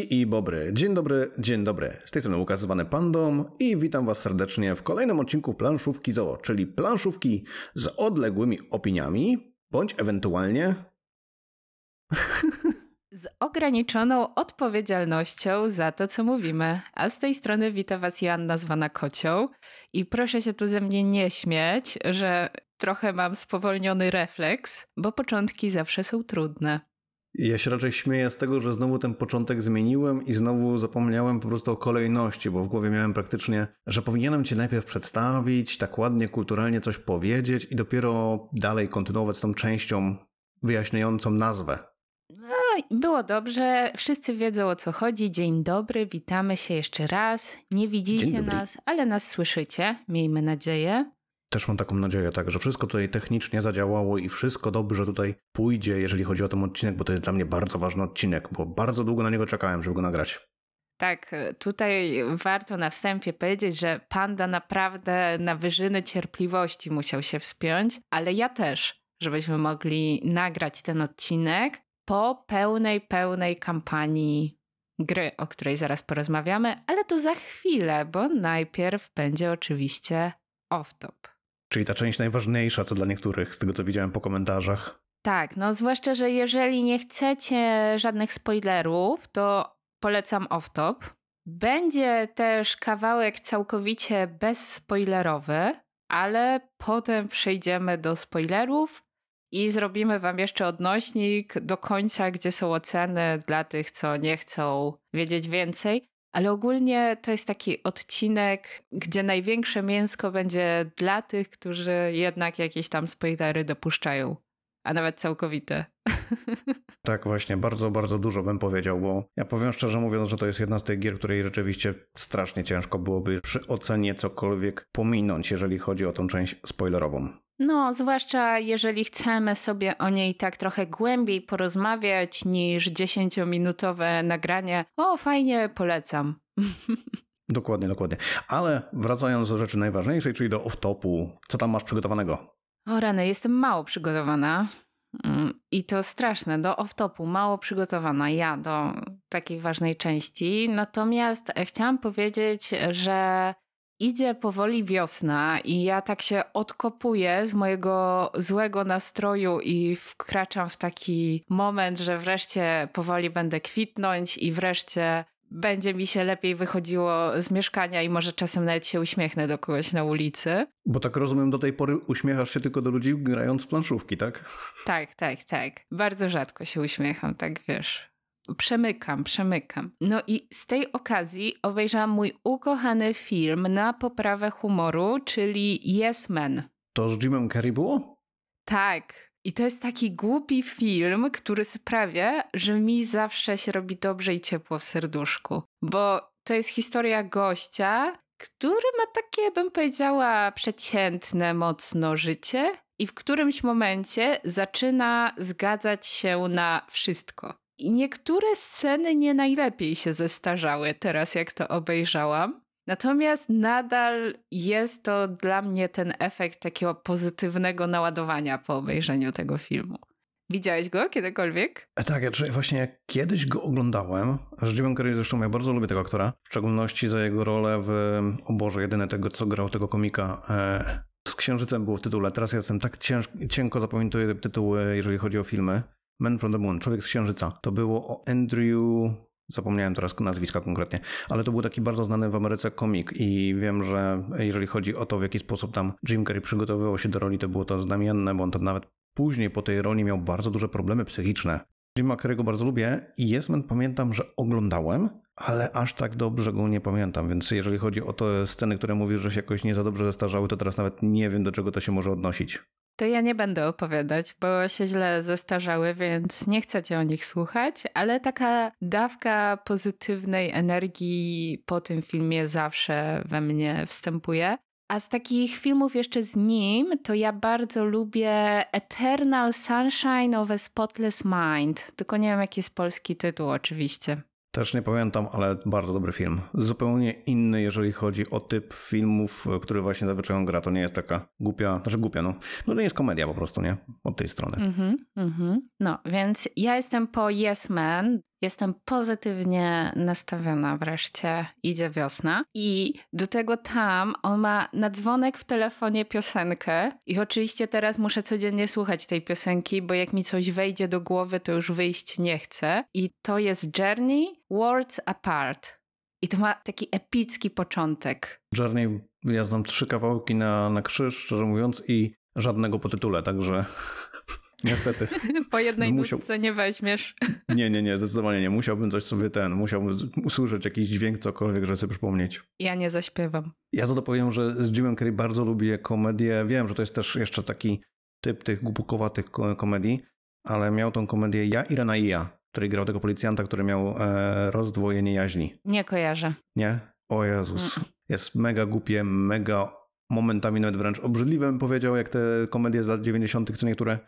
I Bobry. Dzień dobry, dzień dobry. Z tej strony Łukasz zwany Pandą i witam was serdecznie w kolejnym odcinku Planszówki ZOO, czyli planszówki z odległymi opiniami, bądź ewentualnie... Z ograniczoną odpowiedzialnością za to, co mówimy. A z tej strony wita was Joanna zwana Kocią i proszę się tu ze mnie nie śmieć, że trochę mam spowolniony refleks, bo początki zawsze są trudne. Ja się raczej śmieję z tego, że znowu ten początek zmieniłem i znowu zapomniałem po prostu o kolejności, bo w głowie miałem praktycznie, że powinienem cię najpierw przedstawić, tak ładnie, kulturalnie coś powiedzieć i dopiero dalej kontynuować z tą częścią wyjaśniającą nazwę. No, było dobrze, wszyscy wiedzą o co chodzi. Dzień dobry, witamy się jeszcze raz. Nie widzicie nas, ale nas słyszycie, miejmy nadzieję. Też mam taką nadzieję, tak, że wszystko tutaj technicznie zadziałało i wszystko dobrze tutaj pójdzie, jeżeli chodzi o ten odcinek, bo to jest dla mnie bardzo ważny odcinek, bo bardzo długo na niego czekałem, żeby go nagrać. Tak, tutaj warto na wstępie powiedzieć, że panda naprawdę na wyżyny cierpliwości musiał się wspiąć, ale ja też, żebyśmy mogli nagrać ten odcinek po pełnej, pełnej kampanii gry, o której zaraz porozmawiamy, ale to za chwilę, bo najpierw będzie oczywiście off-top. Czyli ta część najważniejsza, co dla niektórych, z tego co widziałem po komentarzach. Tak, no zwłaszcza, że jeżeli nie chcecie żadnych spoilerów, to polecam off-top. Będzie też kawałek całkowicie bezspoilerowy, ale potem przejdziemy do spoilerów i zrobimy Wam jeszcze odnośnik do końca, gdzie są oceny dla tych, co nie chcą wiedzieć więcej. Ale ogólnie to jest taki odcinek, gdzie największe mięsko będzie dla tych, którzy jednak jakieś tam spoilery dopuszczają, a nawet całkowite. Tak, właśnie, bardzo, bardzo dużo bym powiedział, bo ja powiem szczerze mówiąc, że to jest jedna z tych gier, której rzeczywiście strasznie ciężko byłoby przy ocenie cokolwiek pominąć, jeżeli chodzi o tą część spoilerową. No, zwłaszcza jeżeli chcemy sobie o niej tak trochę głębiej porozmawiać niż 10-minutowe nagranie. O, fajnie, polecam. Dokładnie, dokładnie. Ale wracając do rzeczy najważniejszej, czyli do off-topu, co tam masz przygotowanego? O rany, jestem mało przygotowana. Mm, I to straszne, do off-topu, mało przygotowana ja do takiej ważnej części. Natomiast chciałam powiedzieć, że idzie powoli wiosna i ja tak się odkopuję z mojego złego nastroju i wkraczam w taki moment, że wreszcie powoli będę kwitnąć i wreszcie będzie mi się lepiej wychodziło z mieszkania i może czasem nawet się uśmiechnę do kogoś na ulicy. Bo tak rozumiem, do tej pory uśmiechasz się tylko do ludzi grając w planszówki, tak? Tak, tak, tak. Bardzo rzadko się uśmiecham, tak wiesz. Przemykam, przemykam. No i z tej okazji obejrzałam mój ukochany film na poprawę humoru, czyli Yes Man. To z Jimem Carrey było? Tak. I to jest taki głupi film, który sprawia, że mi zawsze się robi dobrze i ciepło w serduszku. Bo to jest historia gościa, który ma takie, bym powiedziała, przeciętne mocno życie i w którymś momencie zaczyna zgadzać się na wszystko. Niektóre sceny nie najlepiej się zestarzały teraz, jak to obejrzałam. Natomiast nadal jest to dla mnie ten efekt takiego pozytywnego naładowania po obejrzeniu tego filmu. Widziałeś go kiedykolwiek? E, tak, ja właśnie kiedyś go oglądałem. Z Jimem Carrey zresztą ja bardzo lubię tego aktora. W szczególności za jego rolę w O Boże, jedyne tego, co grał tego komika. E, z Księżycem było w tytule. Teraz ja jestem tak ciężko, cienko zapamiętuję tytuły, jeżeli chodzi o filmy. Man from the Moon, Człowiek z Księżyca. To było o Andrew... Zapomniałem teraz nazwiska konkretnie, ale to był taki bardzo znany w Ameryce komik i wiem, że jeżeli chodzi o to, w jaki sposób tam Jim Carrey przygotowywał się do roli, to było to znamienne, bo on to nawet później po tej roli miał bardzo duże problemy psychiczne. Jima Carrey'ego bardzo lubię i Yes pamiętam, że oglądałem, ale aż tak dobrze go nie pamiętam, więc jeżeli chodzi o te sceny, które mówisz, że się jakoś nie za dobrze zestarzały, to teraz nawet nie wiem, do czego to się może odnosić. To ja nie będę opowiadać, bo się źle zestarzały, więc nie chcecie o nich słuchać, ale taka dawka pozytywnej energii po tym filmie zawsze we mnie wstępuje. A z takich filmów jeszcze z nim, to ja bardzo lubię Eternal Sunshine of a Spotless Mind. Tylko nie wiem, jaki jest polski tytuł, oczywiście. Też nie pamiętam, ale bardzo dobry film. Zupełnie inny, jeżeli chodzi o typ filmów, który właśnie zazwyczaj gra. To nie jest taka głupia, znaczy głupia, no. No to nie jest komedia po prostu, nie? Od tej strony. Mm mhm. Mm no, więc ja jestem po Yes Man. Jestem pozytywnie nastawiona wreszcie. Idzie wiosna. I do tego tam on ma na dzwonek w telefonie piosenkę. I oczywiście teraz muszę codziennie słuchać tej piosenki, bo jak mi coś wejdzie do głowy, to już wyjść nie chcę. I to jest Journey Worlds Apart. I to ma taki epicki początek. Journey, ja znam trzy kawałki na, na krzyż, szczerze mówiąc, i żadnego po tytule, także niestety. po jednej musiał- nutce nie weźmiesz. Nie, nie, nie, zdecydowanie nie. Musiałbym coś sobie ten, musiałbym usłyszeć jakiś dźwięk, cokolwiek, żeby sobie przypomnieć. Ja nie zaśpiewam. Ja za to powiem, że z Jimem Carrey bardzo lubię komedię. Wiem, że to jest też jeszcze taki typ tych głupkowatych ko- komedii, ale miał tą komedię Ja, Irena i ja, który grał tego policjanta, który miał e, rozdwojenie jaźni. Nie kojarzę. Nie? O Jezus. Jest mega głupie, mega momentami nawet wręcz obrzydliwe bym powiedział, jak te komedie z lat 90. co niektóre,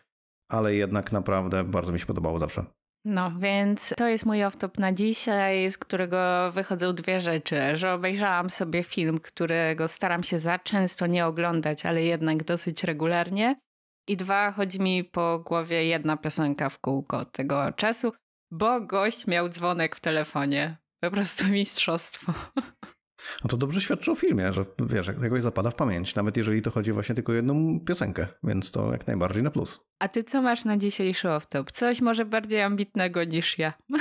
ale jednak naprawdę bardzo mi się podobało zawsze. No, więc to jest mój off-top na dzisiaj, z którego wychodzą dwie rzeczy. Że obejrzałam sobie film, którego staram się za często nie oglądać, ale jednak dosyć regularnie. I dwa, chodzi mi po głowie jedna piosenka w kółko tego czasu, bo gość miał dzwonek w telefonie. Po prostu mistrzostwo. No to dobrze świadczy o filmie, że wiesz, jak jakoś zapada w pamięć, nawet jeżeli to chodzi właśnie tylko o jedną piosenkę, więc to jak najbardziej na plus. A ty co masz na dzisiejszy off-top? Coś może bardziej ambitnego niż ja.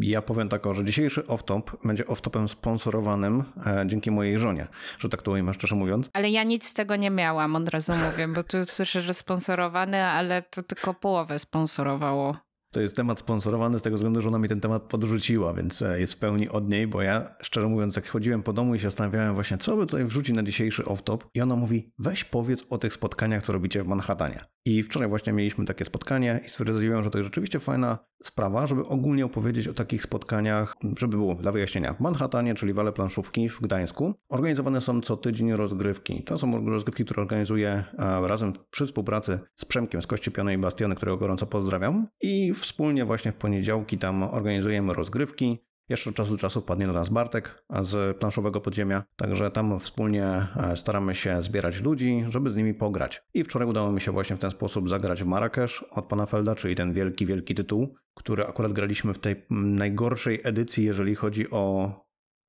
Ja powiem tak, że dzisiejszy off-top będzie off-topem sponsorowanym e, dzięki mojej żonie, że tak to ujmę szczerze mówiąc. Ale ja nic z tego nie miałam, od razu mówię, bo tu słyszę, że sponsorowany, ale to tylko połowę sponsorowało. To jest temat sponsorowany z tego względu, że ona mi ten temat podrzuciła, więc e, jest w pełni od niej, bo ja szczerze mówiąc, jak chodziłem po domu i się zastanawiałem właśnie, co by tutaj wrzucić na dzisiejszy off-top i ona mówi, weź powiedz o tych spotkaniach, co robicie w Manhattanie. I wczoraj właśnie mieliśmy takie spotkanie i stwierdziłem, że to jest rzeczywiście fajna sprawa, żeby ogólnie opowiedzieć o takich spotkaniach, żeby było dla wyjaśnienia. W Manhattanie, czyli Wale Planszówki w Gdańsku, organizowane są co tydzień rozgrywki. To są rozgrywki, które organizuję razem przy współpracy z Przemkiem z Kości Piony i Bastiony, którego gorąco pozdrawiam. I wspólnie właśnie w poniedziałki tam organizujemy rozgrywki. Jeszcze od czasu do czasu wpadnie do nas Bartek z planszowego podziemia, także tam wspólnie e, staramy się zbierać ludzi, żeby z nimi pograć. I wczoraj udało mi się właśnie w ten sposób zagrać w Marrakesz od pana Felda, czyli ten wielki, wielki tytuł, który akurat graliśmy w tej najgorszej edycji, jeżeli chodzi o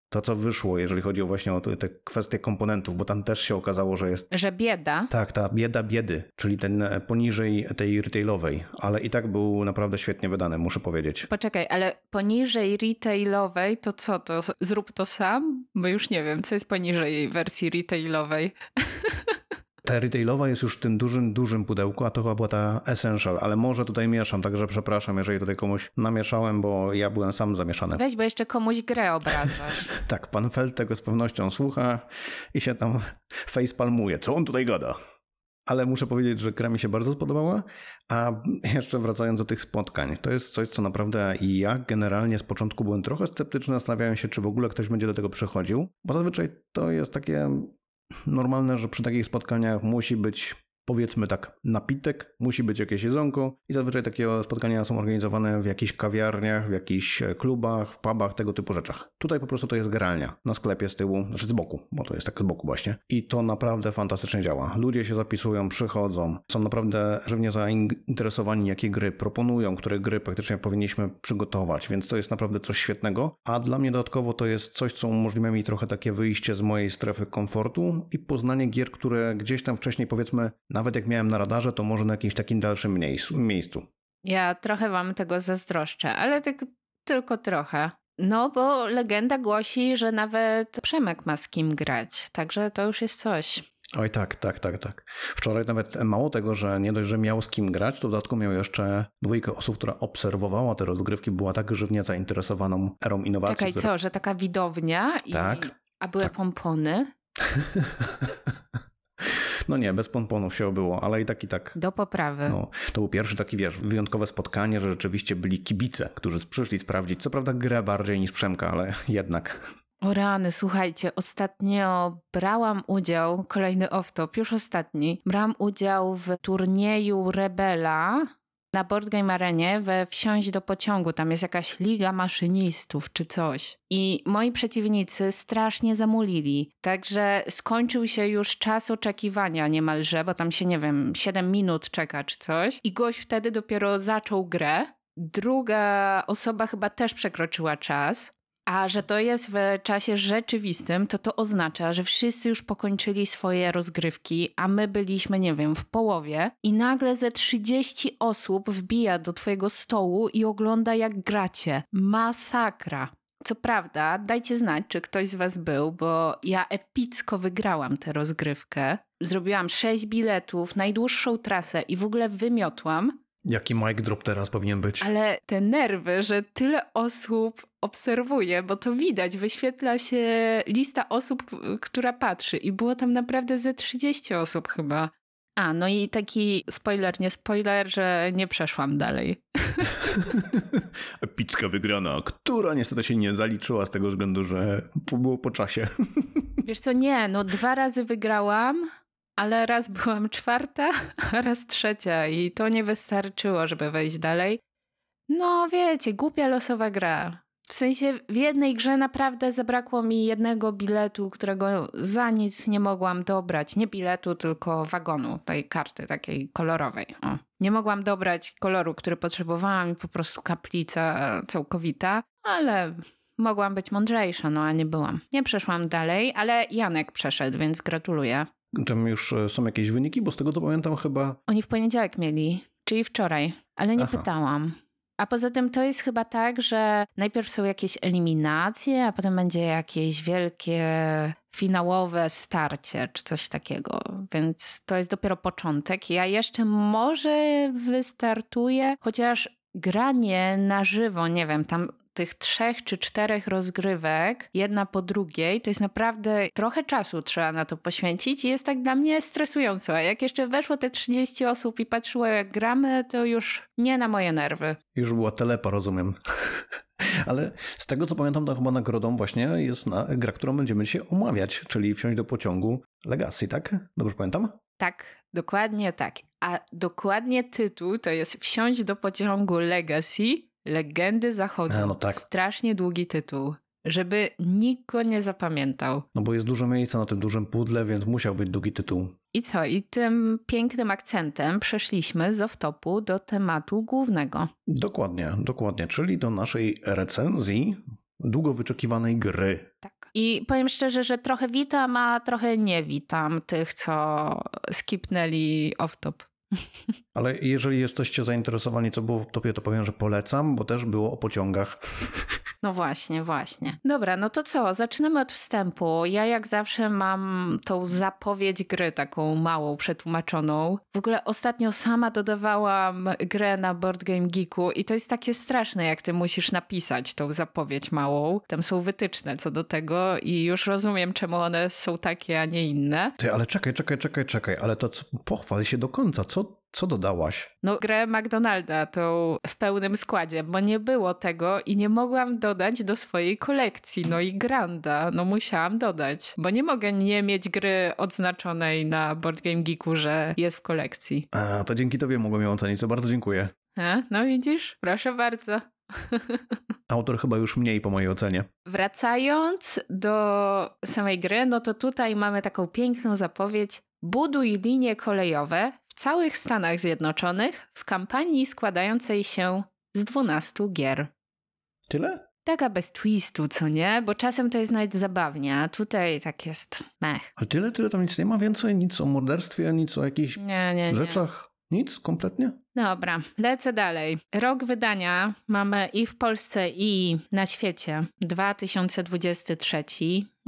to, co wyszło, jeżeli chodzi o właśnie o te, te kwestie komponentów, bo tam też się okazało, że jest Że bieda. tak, ta bieda biedy, czyli ten e, poniżej tej retailowej, ale i tak był naprawdę świetnie wydany, muszę powiedzieć. Poczekaj, ale poniżej retailowej to co to? Zrób to sam? Bo już nie wiem, co jest poniżej wersji retailowej. Ta retailowa jest już w tym dużym, dużym pudełku, a to chyba była ta Essential, ale może tutaj mieszam, także przepraszam, jeżeli tutaj komuś namieszałem, bo ja byłem sam zamieszany. Weź, bo jeszcze komuś grę obrażasz. Tak, pan Feld tego z pewnością słucha i się tam facepalmuje. Co on tutaj gada? Ale muszę powiedzieć, że gra mi się bardzo spodobała, a jeszcze wracając do tych spotkań, to jest coś, co naprawdę ja generalnie z początku byłem trochę sceptyczny, zastanawiałem się, czy w ogóle ktoś będzie do tego przychodził, bo zazwyczaj to jest takie normalne, że przy takich spotkaniach musi być powiedzmy tak, napitek, musi być jakieś jedzonko i zazwyczaj takie spotkania są organizowane w jakichś kawiarniach, w jakichś e, klubach, w pubach, tego typu rzeczach. Tutaj po prostu to jest gralnia na sklepie z tyłu, znaczy z boku, bo to jest tak z boku właśnie. I to naprawdę fantastycznie działa. Ludzie się zapisują, przychodzą, są naprawdę żywnie zainteresowani, jakie gry proponują, które gry praktycznie powinniśmy przygotować, więc to jest naprawdę coś świetnego. A dla mnie dodatkowo to jest coś, co umożliwia mi trochę takie wyjście z mojej strefy komfortu i poznanie gier, które gdzieś tam wcześniej powiedzmy nawet jak miałem na radarze, to może na jakimś takim dalszym miejscu. Ja trochę wam tego zazdroszczę, ale tak tylko trochę. No, bo legenda głosi, że nawet Przemek ma z kim grać, także to już jest coś. Oj tak, tak, tak, tak. Wczoraj nawet mało tego, że nie dość, że miał z kim grać, to w dodatku miał jeszcze dwójkę osób, która obserwowała te rozgrywki, była tak żywnie zainteresowaną erą innowacji. Czekaj, które... co, że taka widownia i... Tak. A były Tak. pompony? No nie, bez pomponów się obyło, ale i tak, i tak. Do poprawy. No, to był pierwszy taki, wiesz, wyjątkowe spotkanie, że rzeczywiście byli kibice, którzy przyszli sprawdzić, co prawda grę bardziej niż Przemka, ale jednak. O rany, słuchajcie, ostatnio brałam udział, kolejny off-top, już ostatni, brałam udział w turnieju Rebela na Board Game Arenie we Wsiąść do pociągu. Tam jest jakaś liga maszynistów czy coś. I moi przeciwnicy strasznie zamulili. Także skończył się już czas oczekiwania niemalże, bo tam się, nie wiem, 7 minut czeka czy coś. I gość wtedy dopiero zaczął grę. druga osoba chyba też przekroczyła czas. A że to jest w czasie rzeczywistym, to to oznacza, że wszyscy już pokończyli swoje rozgrywki, a my byliśmy, nie wiem, w połowie i nagle ze 30 osób wbija do twojego stołu i ogląda jak gracie. Masakra. Co prawda, dajcie znać, czy ktoś z was był, bo ja epicko wygrałam tę rozgrywkę. Zrobiłam 6 biletów, najdłuższą trasę i w ogóle wymiotłam. Jaki mic drop teraz powinien być? Ale te nerwy, że tyle osób obserwuje, bo to widać, wyświetla się lista osób, która patrzy i było tam naprawdę ze 30 osób chyba. A, no i taki spoiler, nie spoiler, że nie przeszłam dalej. Epicka wygrana, która niestety się nie zaliczyła z tego względu, że było po czasie. Wiesz co, nie, no dwa razy wygrałam, ale raz byłam czwarta, a raz trzecia i to nie wystarczyło, żeby wejść dalej. No wiecie, głupia losowa gra. W sensie w jednej grze naprawdę zabrakło mi jednego biletu, którego za nic nie mogłam dobrać. Nie biletu, tylko wagonu, tej karty takiej kolorowej. O. Nie mogłam dobrać koloru, który potrzebowałam po prostu kaplica całkowita, ale mogłam być mądrzejsza, no a nie byłam. Nie przeszłam dalej, ale Janek przeszedł, więc gratuluję. Tam już e, są jakieś wyniki, bo z tego co pamiętam chyba... Oni w poniedziałek mieli, czyli wczoraj, ale nie Aha. pytałam. A poza tym to jest chyba tak, że najpierw są jakieś eliminacje, a potem będzie jakieś wielkie finałowe starcie czy coś takiego. Więc to jest dopiero początek. Ja jeszcze może wystartuję, chociaż granie na żywo, nie wiem, tam tych trzech czy czterech rozgrywek, jedna po drugiej, to jest naprawdę trochę czasu trzeba na to poświęcić i jest tak dla mnie stresująco. A jak jeszcze weszło te 30 osób i patrzyło jak gramy, to już nie na moje nerwy. Już była telepa, rozumiem. Ale z tego co pamiętam, to chyba nagrodą właśnie jest na, gra, którą będziemy dzisiaj omawiać, czyli wsiąść do pociągu Legacy, tak? Dobrze pamiętam? Tak, dokładnie tak. A dokładnie tytuł to jest Wsiąść do pociągu Legacy, Legendy Zachodu. A, no tak. Strasznie długi tytuł, żeby nikt go nie zapamiętał. No bo jest dużo miejsca na tym dużym pudle, więc musiał być długi tytuł. I co? I tym pięknym akcentem przeszliśmy z off-topu do tematu głównego. Dokładnie, dokładnie, czyli do naszej recenzji długo wyczekiwanej gry. Tak. I powiem szczerze, że trochę witam, a trochę nie witam tych, co skipnęli off-top. Ale jeżeli jesteście zainteresowani, co było w topie, to powiem, że polecam, bo też było o pociągach. No właśnie, właśnie. Dobra, no to co? Zaczynamy od wstępu. Ja jak zawsze mam tą zapowiedź gry taką małą, przetłumaczoną. W ogóle ostatnio sama dodawałam grę na Board Game Geeku i to jest takie straszne, jak ty musisz napisać tą zapowiedź małą. Tam są wytyczne co do tego i już rozumiem, czemu one są takie, a nie inne. Ty, ale czekaj, czekaj, czekaj, czekaj, ale to co, pochwal się do końca, co, co dodałaś? No, grę McDonalda tą w pełnym składzie, bo nie było tego i nie mogłam dodać do swojej kolekcji. No i Granda, no musiałam dodać, bo nie mogę nie mieć gry odznaczonej na Board Game Geeku, że jest w kolekcji. A, to dzięki tobie mogłem ją ocenić, to bardzo dziękuję. A, no widzisz? Proszę bardzo. Autor chyba już mniej po mojej ocenie. Wracając do samej gry, no to tutaj mamy taką piękną zapowiedź. Buduj linie kolejowe całych Stanach Zjednoczonych w kampanii składającej się z 12 gier. Tyle? Taka bez twistu, co nie? Bo czasem to jest nawet zabawnie, a tutaj tak jest mech. Ale tyle, tyle tam nic nie ma więcej? Nic o morderstwie, nic o jakichś Nie, nie, nie. Nic kompletnie? Dobra, lecę dalej. Rok wydania mamy i w Polsce, i na świecie 2023.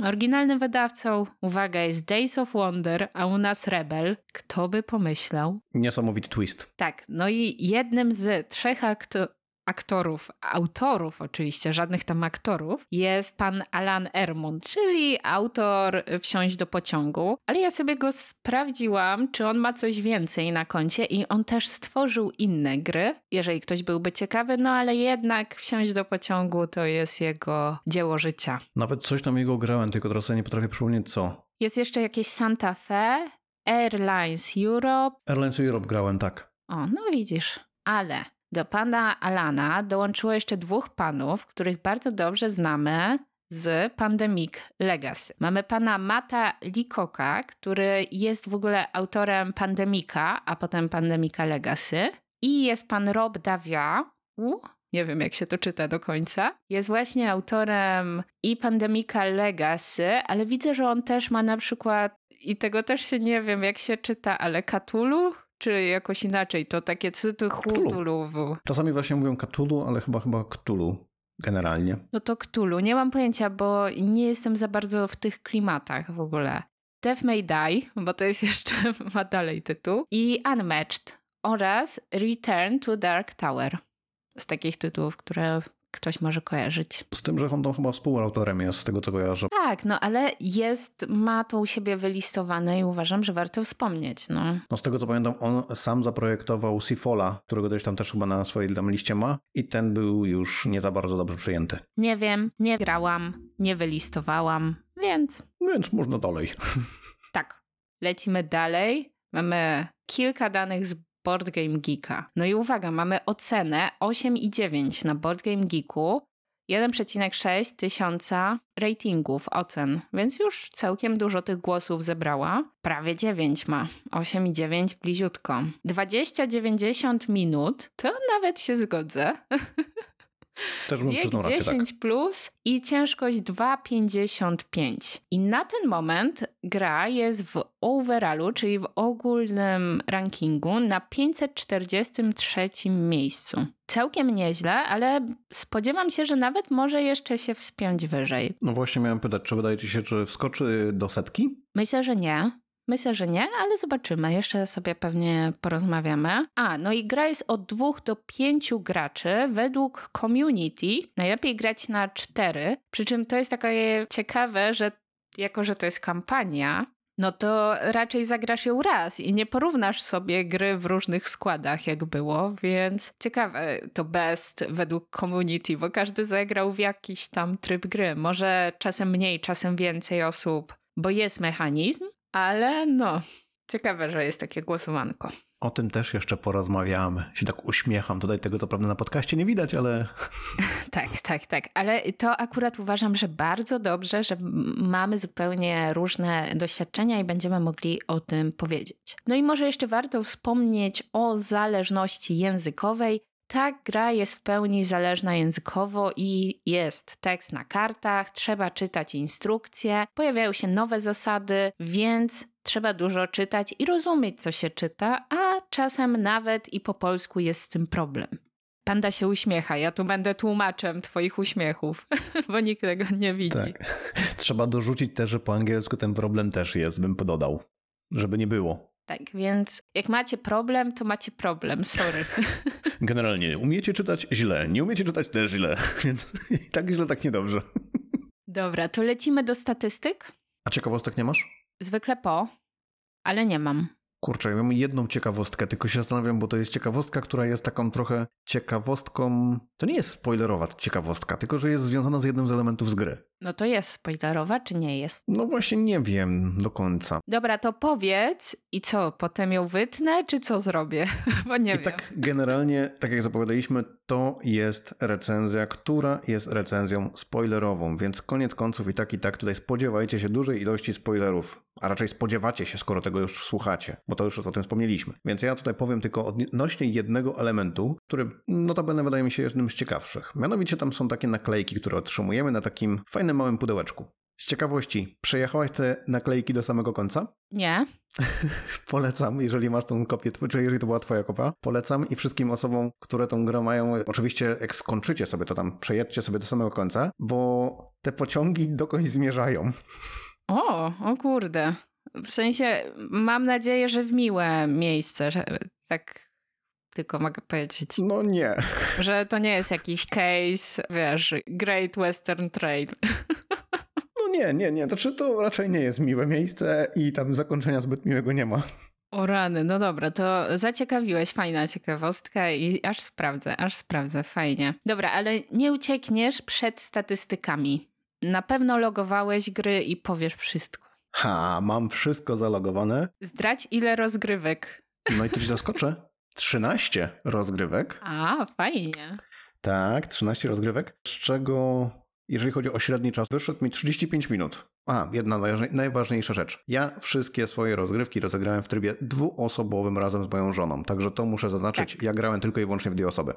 Oryginalnym wydawcą, uwaga, jest Days of Wonder, a u nas Rebel. Kto by pomyślał? Niesamowity twist. Tak, no i jednym z trzech akto- aktorów, autorów oczywiście, żadnych tam aktorów, jest pan Alan Ermund, czyli autor Wsiąść do pociągu. Ale ja sobie go sprawdziłam, czy on ma coś więcej na koncie i on też stworzył inne gry, jeżeli ktoś byłby ciekawy, no ale jednak Wsiąść do pociągu to jest jego dzieło życia. Nawet coś tam jego grałem, tylko teraz sobie nie potrafię przypomnieć co. Jest jeszcze jakieś Santa Fe, Airlines Europe, Airlines Europe grałem, tak. O, no widzisz. Ale do pana Alana dołączyło jeszcze dwóch panów, których bardzo dobrze znamy z Pandemic Legacy. Mamy pana Mata Likoka, który jest w ogóle autorem Pandemika, a potem Pandemika Legacy. I jest pan Rob Davia, nie wiem jak się to czyta do końca, jest właśnie autorem i Pandemika Legacy, ale widzę, że on też ma na przykład, i tego też się nie wiem jak się czyta, ale Cthulhu? Czy jakoś inaczej, to takie cyty Cthulhu. Czasami właśnie mówią Cthulhu, ale chyba chyba Cthulhu generalnie. No to Cthulhu, nie mam pojęcia, bo nie jestem za bardzo w tych klimatach w ogóle. Death May Die, bo to jest jeszcze, ma dalej tytuł, i Unmatched oraz Return to Dark Tower. Z takich tytułów, które ktoś może kojarzyć. Z tym, że on tam chyba współautorem jest, z tego co kojarzę. Tak, no ale jest, ma to u siebie wylistowane i uważam, że warto wspomnieć. No. No z tego co pamiętam, on sam zaprojektował Sifola, którego gdzieś tam też chyba na swojej tam liście ma i ten był już nie za bardzo dobrze przyjęty. Nie wiem, nie grałam, nie wylistowałam, więc... Więc można dalej. Tak, lecimy dalej. Mamy kilka danych z Board Game Geeka. No i uwaga, mamy ocenę 8,9 na Board Game Geeku, 1,6 tysiąca ratingów ocen, więc już całkiem dużo tych głosów zebrała. Prawie 9 ma, 8,9 bliziutko. 20-90 minut, to nawet się zgodzę. Też bym Wiek przyznał rację, 10 tak. plus i ciężkość 2,55. I na ten moment gra jest w overallu, czyli w ogólnym rankingu na 543 miejscu. Całkiem nieźle, ale spodziewam się, że nawet może jeszcze się wspiąć wyżej. No właśnie miałem pytać, czy wydaje ci się, czy wskoczy do setki? Myślę, że nie. Myślę, że nie, ale zobaczymy. Jeszcze sobie pewnie porozmawiamy. A, no i gra jest od dwóch do pięciu graczy. Według community najlepiej grać na cztery. Przy czym to jest takie ciekawe, że jako, że to jest kampania, no to raczej zagrasz ją raz i nie porównasz sobie gry w różnych składach, jak było, więc ciekawe to best według community, bo każdy zagrał w jakiś tam tryb gry. Może czasem mniej, czasem więcej osób, bo jest mechanizm, ale no, ciekawe, że jest takie głosowanko. O tym też jeszcze porozmawiamy. Się tak uśmiecham. Tutaj tego co prawda na podcaście nie widać, ale Tak, tak, tak. Ale to akurat uważam, że bardzo dobrze, że mamy zupełnie różne doświadczenia i będziemy mogli o tym powiedzieć. No i może jeszcze warto wspomnieć o zależności językowej. Ta gra jest w pełni zależna językowo i jest tekst na kartach, trzeba czytać instrukcje, pojawiają się nowe zasady, więc trzeba dużo czytać i rozumieć, co się czyta, a czasem nawet i po polsku jest z tym problem. Panda się uśmiecha, ja tu będę tłumaczem twoich uśmiechów, bo nikt tego nie widzi. tak. Trzeba dorzucić też, że po angielsku ten problem też jest, bym pododał. Żeby nie było. Tak, więc jak macie problem, to macie problem, sorry. Generalnie umiecie czytać źle, nie umiecie czytać też źle, więc i tak źle, tak niedobrze. Dobra, to lecimy do statystyk. A ciekawostek nie masz? Zwykle po, ale nie mam. Kurczę, ja mam jedną ciekawostkę, tylko się zastanawiam, bo to jest ciekawostka, która jest taką trochę ciekawostką. To nie jest spoilerowa ciekawostka, tylko że jest związana z jednym z elementów z gry. No to jest spoilerowa, czy nie jest? No właśnie nie wiem do końca. Dobra, to powiedz i co, potem ją wytnę, czy co zrobię? Bo nie I wiem. tak generalnie, tak jak zapowiadaliśmy, to jest recenzja, która jest recenzją spoilerową, więc koniec końców i tak i tak tutaj spodziewajcie się dużej ilości spoilerów, a raczej spodziewacie się, skoro tego już słuchacie, bo to już o tym wspomnieliśmy. Więc ja tutaj powiem tylko odnośnie jednego elementu, który notabene wydaje mi się jednym z ciekawszych. Mianowicie tam są takie naklejki, które otrzymujemy na takim fajnym małym pudełeczku. Z ciekawości, przejechałaś te naklejki do samego końca? Nie? Polecam, jeżeli masz tą kopię, czy jeżeli to była twoja kopia, polecam i wszystkim osobom, które tą grę mają, oczywiście jak skończycie sobie to tam, przejedźcie sobie do samego końca, bo te pociągi dokądś zmierzają. O, o kurde. W sensie, mam nadzieję, że w miłe miejsce, że tak tylko mogę powiedzieć. No nie. Że to nie jest jakiś case, wiesz, Great Western Trail. No nie, nie, nie. Znaczy to raczej nie jest miłe miejsce i tam zakończenia zbyt miłego nie ma. O rany, no dobra, to zaciekawiłeś, fajna ciekawostka i aż sprawdzę, aż sprawdzę, fajnie. Dobra, ale nie uciekniesz przed statystykami. Na pewno logowałeś gry i powiesz wszystko. Ha, mam wszystko zalogowane. Zdradź ile rozgrywek. No i tu ci zaskoczę. 13 rozgrywek. A, fajnie. Tak, 13 rozgrywek, z czego jeżeli chodzi o średni czas, wyszedł mi 35 minut. A, jedna najważniej- najważniejsza rzecz. Ja wszystkie swoje rozgrywki rozegrałem w trybie dwuosobowym razem z moją żoną, także to muszę zaznaczyć. Tak. Ja grałem tylko i wyłącznie w dwie osoby.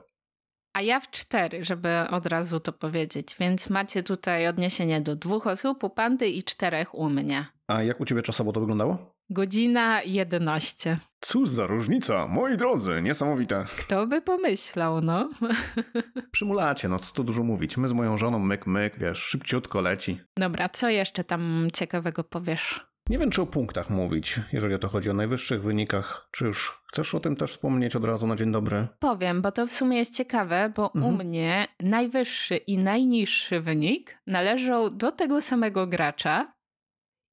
a ja w cztery, żeby od razu to powiedzieć. Więc macie tutaj odniesienie do dwóch osób u Pandy i czterech u mnie. A jak u ciebie czasowo to wyglądało? Godzina 11. Cóż za różnica, moi drodzy, niesamowite. Kto by pomyślał, no? Przymulacie, no co tu dużo mówić. My z moją żoną myk, myk, wiesz, szybciutko leci. Dobra, co jeszcze tam ciekawego powiesz? Nie wiem, czy o punktach mówić, jeżeli o to chodzi, o najwyższych wynikach. Czy już chcesz o tym też wspomnieć od razu na dzień dobry? Powiem, bo to w sumie jest ciekawe, bo u Mhm. mnie najwyższy i najniższy wynik należą do tego samego gracza.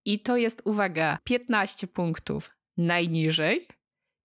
I to jest, uwaga, 15 punktów najniżej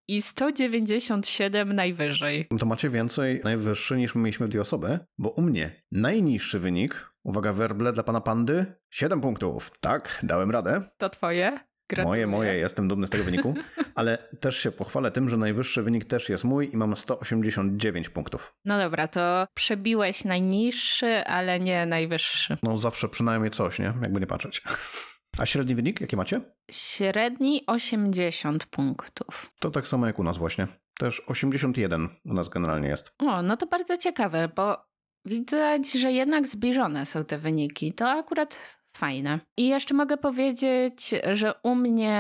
i 197 najwyżej. To macie więcej najwyższy niż my mieliśmy dwie osoby, bo u mnie najniższy wynik, uwaga, werble dla pana pandy, 7 punktów. Tak, dałem radę. To twoje? Gratuluję. Moje, moje, jestem dumny z tego wyniku, ale też się pochwalę tym, że najwyższy wynik też jest mój i mam 189 punktów. No dobra, to przebiłeś najniższy, ale nie najwyższy. No zawsze przynajmniej coś, nie? Jakby nie patrzeć. A średni wynik, jaki macie? Średni 80 punktów. To tak samo jak u nas właśnie. Też 81 u nas generalnie jest. O, no to bardzo ciekawe, bo widać, że jednak zbliżone są te wyniki. To akurat fajne. I jeszcze mogę powiedzieć, że u mnie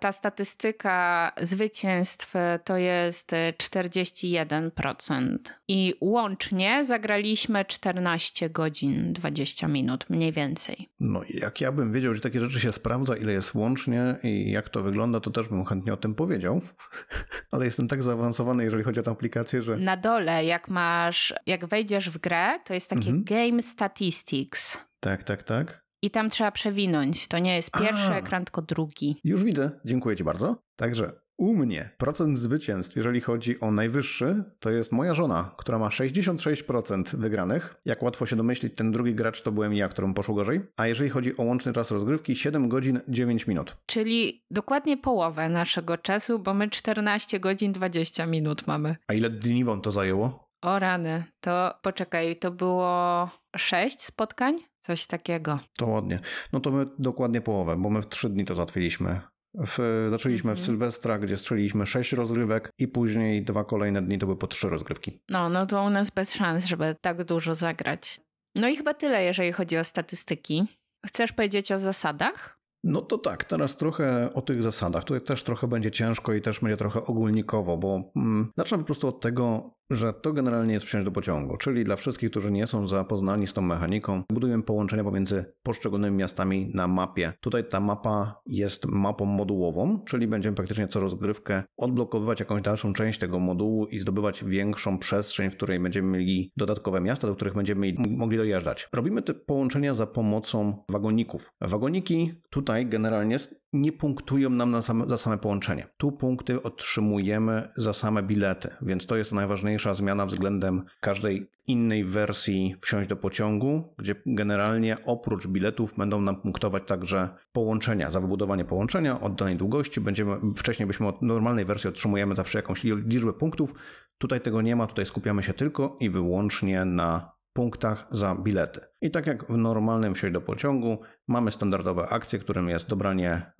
ta statystyka zwycięstw to jest 41%. I łącznie zagraliśmy 14 godzin 20 minut, mniej więcej. No i jak ja bym wiedział, że takie rzeczy się sprawdza, ile jest łącznie i jak to wygląda, to też bym chętnie o tym powiedział. Ale jestem tak zaawansowany, jeżeli chodzi o tę aplikację, że... Na dole, jak masz, jak wejdziesz w grę, to jest takie Mhm. Game Statistics. Tak, tak, tak. I tam trzeba przewinąć. To nie jest pierwszy A. ekran, tylko drugi. Już widzę, dziękuję Ci bardzo. Także u mnie procent zwycięstw, jeżeli chodzi o najwyższy, to jest moja żona, która ma 66% wygranych. Jak łatwo się domyślić, ten drugi gracz to byłem ja, któremu poszło gorzej. A jeżeli chodzi o łączny czas rozgrywki, 7 godzin 9 minut. Czyli dokładnie połowę naszego czasu, bo my 14 godzin 20 minut mamy. A ile dni wam to zajęło? O rany, to poczekaj, to było 6 spotkań? Coś takiego. To ładnie. No to my dokładnie połowę, bo my w 3 dni to załatwiliśmy. W, zaczęliśmy w Mhm. Sylwestra, gdzie strzeliliśmy 6 rozgrywek i później dwa kolejne dni to były po 3 rozgrywki. No, no to u nas bez szans, żeby tak dużo zagrać. No i chyba tyle, jeżeli chodzi o statystyki. Chcesz powiedzieć o zasadach? No to tak, teraz trochę o tych zasadach. Tutaj też trochę będzie ciężko i też będzie trochę ogólnikowo, bo mm, zacznę po prostu od tego, że to generalnie jest wsiąść do pociągu, czyli dla wszystkich, którzy nie są zapoznani z tą mechaniką, budujemy połączenia pomiędzy poszczególnymi miastami na mapie. Tutaj ta mapa jest mapą modułową, czyli będziemy praktycznie co rozgrywkę odblokowywać jakąś dalszą część tego modułu i zdobywać większą przestrzeń, w której będziemy mieli dodatkowe miasta, do których będziemy mogli dojeżdżać. Robimy te połączenia za pomocą wagoników. Wagoniki tutaj generalnie nie punktują nam na same, za same połączenie. Tu punkty otrzymujemy za same bilety, więc to jest najważniejsza zmiana względem każdej innej wersji wsiąść do pociągu, gdzie generalnie oprócz biletów będą nam punktować także połączenia. Za wybudowanie połączenia od danej długości będziemy, wcześniej byśmy od normalnej wersji otrzymujemy zawsze jakąś liczbę punktów. Tutaj tego nie ma, tutaj skupiamy się tylko i wyłącznie na punktach za bilety. I tak jak w normalnym wsiąść do pociągu, mamy standardowe akcje, którym jest dobranie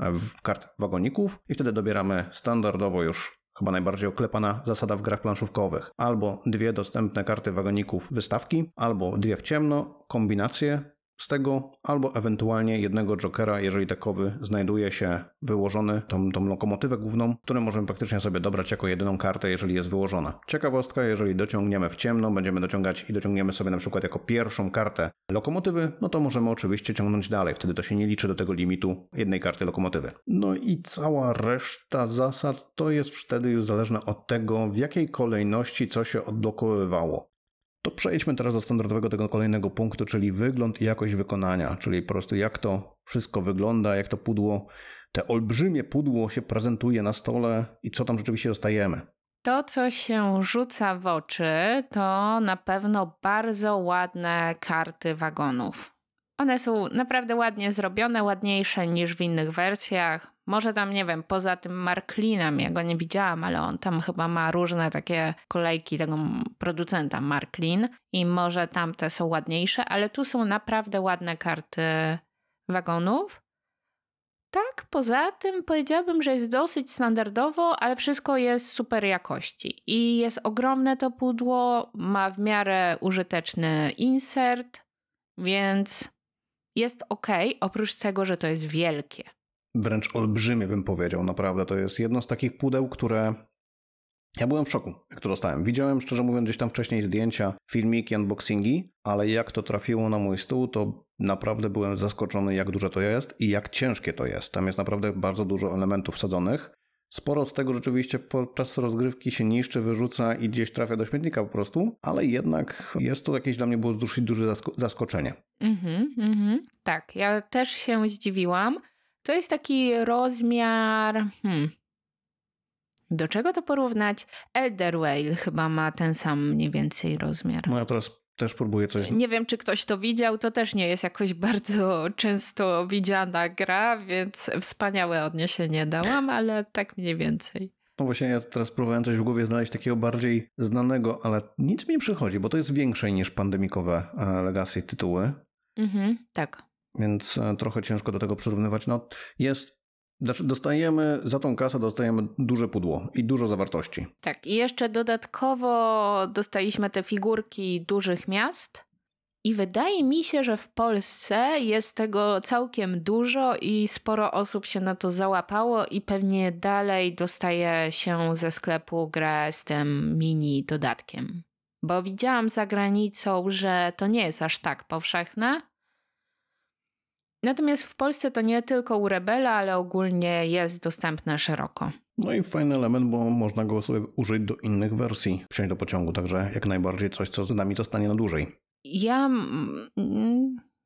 kart wagoników i wtedy dobieramy standardowo już chyba najbardziej oklepana zasada w grach planszówkowych. Albo dwie dostępne karty wagoników wystawki, albo dwie w ciemno, kombinacje z tego, albo ewentualnie jednego jokera, jeżeli takowy znajduje się wyłożony, tą, tą lokomotywę główną, którą możemy praktycznie sobie dobrać jako jedyną kartę, jeżeli jest wyłożona. Ciekawostka, jeżeli dociągniemy w ciemno, będziemy dociągać i dociągniemy sobie na przykład jako pierwszą kartę lokomotywy, no to możemy oczywiście ciągnąć dalej, wtedy to się nie liczy do tego limitu jednej karty lokomotywy. No i cała reszta zasad to jest wtedy już zależne od tego, w jakiej kolejności co się odblokowywało. To przejdźmy teraz do standardowego tego kolejnego punktu, czyli wygląd i jakość wykonania, czyli po prostu jak to wszystko wygląda, jak to pudło, te olbrzymie pudło się prezentuje na stole i co tam rzeczywiście dostajemy. To, co się rzuca w oczy, to na pewno bardzo ładne karty wagonów. One są naprawdę ładnie zrobione, ładniejsze niż w innych wersjach. Może tam, nie wiem, poza tym Marklinem, ja go nie widziałam, ale on tam chyba ma różne takie kolejki tego producenta Marklin i może tamte są ładniejsze, ale tu są naprawdę ładne karty wagonów. tak, poza tym powiedziałabym, że jest dosyć standardowo, ale wszystko jest super jakości. I jest ogromne to pudło, ma w miarę użyteczny insert, więc jest ok, oprócz tego, że to jest wielkie. Wręcz olbrzymie bym powiedział, naprawdę. To jest jedno z takich pudeł, które ja byłem w szoku, jak to dostałem. Widziałem, szczerze mówiąc, gdzieś tam wcześniej zdjęcia, filmiki, unboxingi, ale jak to trafiło na mój stół, to naprawdę byłem zaskoczony, jak duże to jest i jak ciężkie to jest. Tam jest naprawdę bardzo dużo elementów wsadzonych. Sporo z tego rzeczywiście podczas rozgrywki się niszczy, wyrzuca i gdzieś trafia do śmietnika po prostu, ale jednak jest to jakieś dla mnie było dosyć duże zasko zaskoczenie. Mhm, mhm. Tak, ja też się zdziwiłam. To jest taki rozmiar. Hmm. Do czego to porównać? Elder Whale chyba ma ten sam mniej więcej rozmiar. No ja teraz też próbuję coś. Nie wiem, czy ktoś to widział. To też nie jest jakoś bardzo często widziana gra, więc wspaniałe odniesienie dałam, ale tak mniej więcej. No właśnie, ja teraz próbowałem coś w głowie znaleźć takiego bardziej znanego, ale nic mi nie przychodzi, bo to jest większe niż pandemikowe e, Legacy tytuły. Mhm, tak. Więc e, trochę ciężko do tego przyrównywać. No, jest znaczy, dostajemy za tą kasę dostajemy duże pudło i dużo zawartości. Tak, i jeszcze dodatkowo dostaliśmy te figurki dużych miast. I wydaje mi się, że w Polsce jest tego całkiem dużo i sporo osób się na to załapało i pewnie dalej dostaje się ze sklepu grę z tym mini dodatkiem. Bo widziałam za granicą, że to nie jest aż tak powszechne, Natomiast w Polsce to nie tylko u Rebela, ale ogólnie jest dostępne szeroko. No i fajny element, bo można go sobie użyć do innych wersji, wsiąść do pociągu, także jak najbardziej coś, co z nami zostanie na dłużej. Ja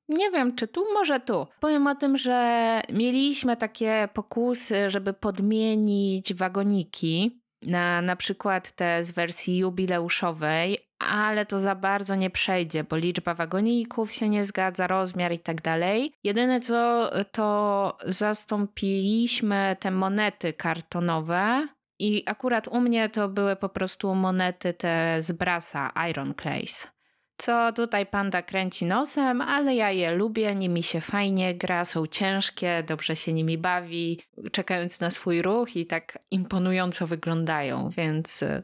nie wiem, czy tu, może tu. Powiem o tym, że mieliśmy takie pokusy, żeby podmienić wagoniki na na przykład te z wersji jubileuszowej, ale to za bardzo nie przejdzie, bo liczba wagoników się nie zgadza, rozmiar i tak dalej. Jedyne co to zastąpiliśmy te monety kartonowe i akurat u mnie to były po prostu monety te z brasa Iron Clays. Co tutaj panda kręci nosem, ale ja je lubię, nimi się fajnie gra, są ciężkie, dobrze się nimi bawi, czekając na swój ruch i tak imponująco wyglądają, więc y,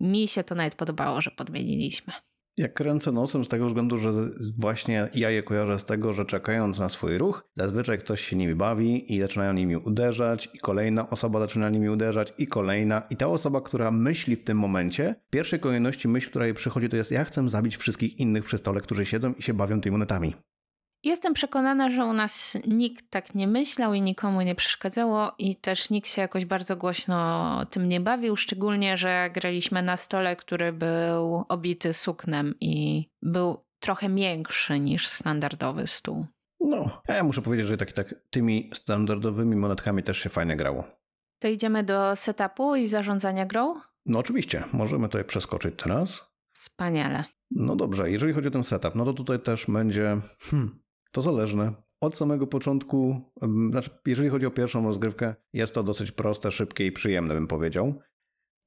mi się to nawet podobało, że podmieniliśmy. Jak kręcę nosem z tego względu, że właśnie ja je kojarzę z tego, że czekając na swój ruch, zazwyczaj ktoś się nimi bawi i zaczynają nimi uderzać, i kolejna osoba zaczyna nimi uderzać, i kolejna. I ta osoba, która myśli w tym momencie, w pierwszej kolejności myśl, która jej przychodzi, to jest: Ja chcę zabić wszystkich innych przy stole, którzy siedzą i się bawią tymi monetami. Jestem przekonana, że u nas nikt tak nie myślał i nikomu nie przeszkadzało, i też nikt się jakoś bardzo głośno tym nie bawił. Szczególnie, że graliśmy na stole, który był obity suknem i był trochę większy niż standardowy stół. No, ja muszę powiedzieć, że tak, tak tymi standardowymi monetkami też się fajnie grało. To idziemy do setupu i zarządzania grą? No oczywiście, możemy tutaj przeskoczyć teraz. Wspaniale. No dobrze, jeżeli chodzi o ten setup, no to tutaj też będzie. Hmm, to zależne. Od samego początku, znaczy, jeżeli chodzi o pierwszą rozgrywkę, jest to dosyć proste, szybkie i przyjemne, bym powiedział.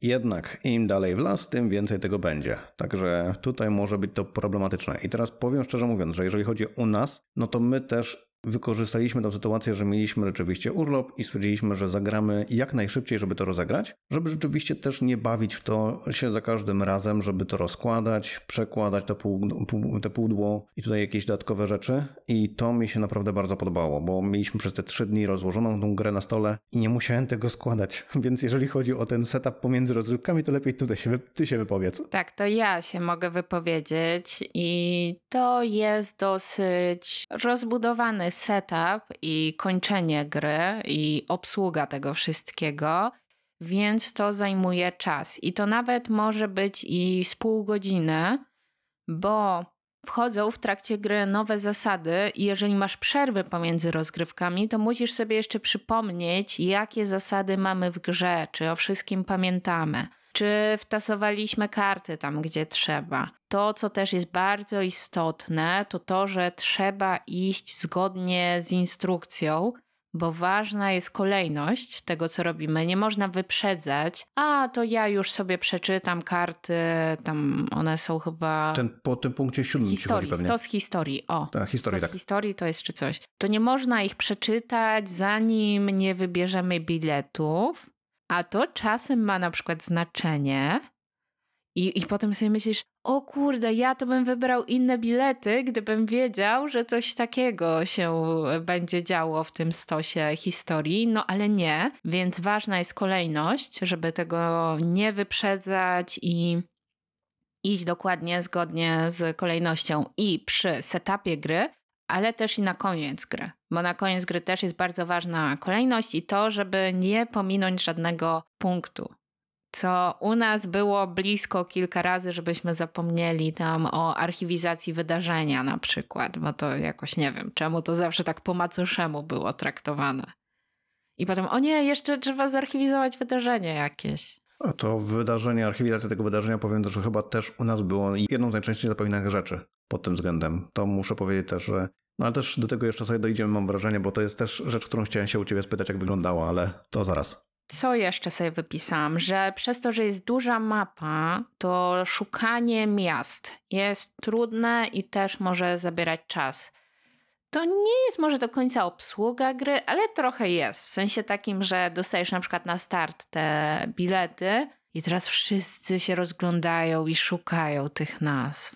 Jednak im dalej w las, tym więcej tego będzie. Także tutaj może być to problematyczne. I teraz powiem szczerze mówiąc, że jeżeli chodzi o nas, no to my też Wykorzystaliśmy tę sytuację, że mieliśmy rzeczywiście urlop i stwierdziliśmy, że zagramy jak najszybciej, żeby to rozegrać, żeby rzeczywiście też nie bawić w to się za każdym razem, żeby to rozkładać, przekładać te, pół, pół, pudło i tutaj jakieś dodatkowe rzeczy. I to mi się naprawdę bardzo podobało, bo mieliśmy przez te trzy dni rozłożoną tą grę na stole i nie musiałem tego składać. Więc jeżeli chodzi o ten setup pomiędzy rozrywkami, to lepiej tutaj się, ty się wypowiedz. Tak, to ja się mogę wypowiedzieć i to jest dosyć rozbudowany setup i kończenie gry i obsługa tego wszystkiego, więc to zajmuje czas. I to nawet może być i z pół godziny, bo wchodzą w trakcie gry nowe zasady i jeżeli masz przerwy pomiędzy rozgrywkami, to musisz sobie jeszcze przypomnieć, jakie zasady mamy w grze, czy o wszystkim pamiętamy czy wtasowaliśmy karty tam, gdzie trzeba. To, co też jest bardzo istotne, to to, że trzeba iść zgodnie z instrukcją, bo ważna jest kolejność tego, co robimy. Nie można wyprzedzać, a to ja już sobie przeczytam karty, tam one są chyba... Ten, po tym punkcie siódmym ci chodzi Historii, historii, o. Tak, historii, tak. historii to jest czy coś. To nie można ich przeczytać, zanim nie wybierzemy biletów, a to czasem ma na przykład znaczenie. I, I potem sobie myślisz, o kurde, ja to bym wybrał inne bilety, gdybym wiedział, że coś takiego się będzie działo w tym stosie historii, no ale nie, więc ważna jest kolejność, żeby tego nie wyprzedzać i iść dokładnie zgodnie z kolejnością i przy setupie gry, ale też i na koniec gry, bo na koniec gry też jest bardzo ważna kolejność i to, żeby nie pominąć żadnego punktu. Co u nas było blisko kilka razy, żebyśmy zapomnieli tam o archiwizacji wydarzenia na przykład, bo to jakoś nie wiem, czemu to zawsze tak po macoszemu było traktowane. I potem, o nie, jeszcze trzeba zarchiwizować wydarzenie jakieś. To wydarzenie, archiwizacja tego wydarzenia, powiem, że chyba też u nas było jedną z najczęściej zapominanych rzeczy pod tym względem. To muszę powiedzieć też, że. No ale też do tego jeszcze sobie dojdziemy, mam wrażenie, bo to jest też rzecz, którą chciałem się u ciebie spytać, jak wyglądała, ale to zaraz. Co jeszcze sobie wypisałam? Że przez to, że jest duża mapa, to szukanie miast jest trudne i też może zabierać czas. To nie jest może do końca obsługa gry, ale trochę jest. W sensie takim, że dostajesz na przykład na start te bilety i teraz wszyscy się rozglądają i szukają tych nazw.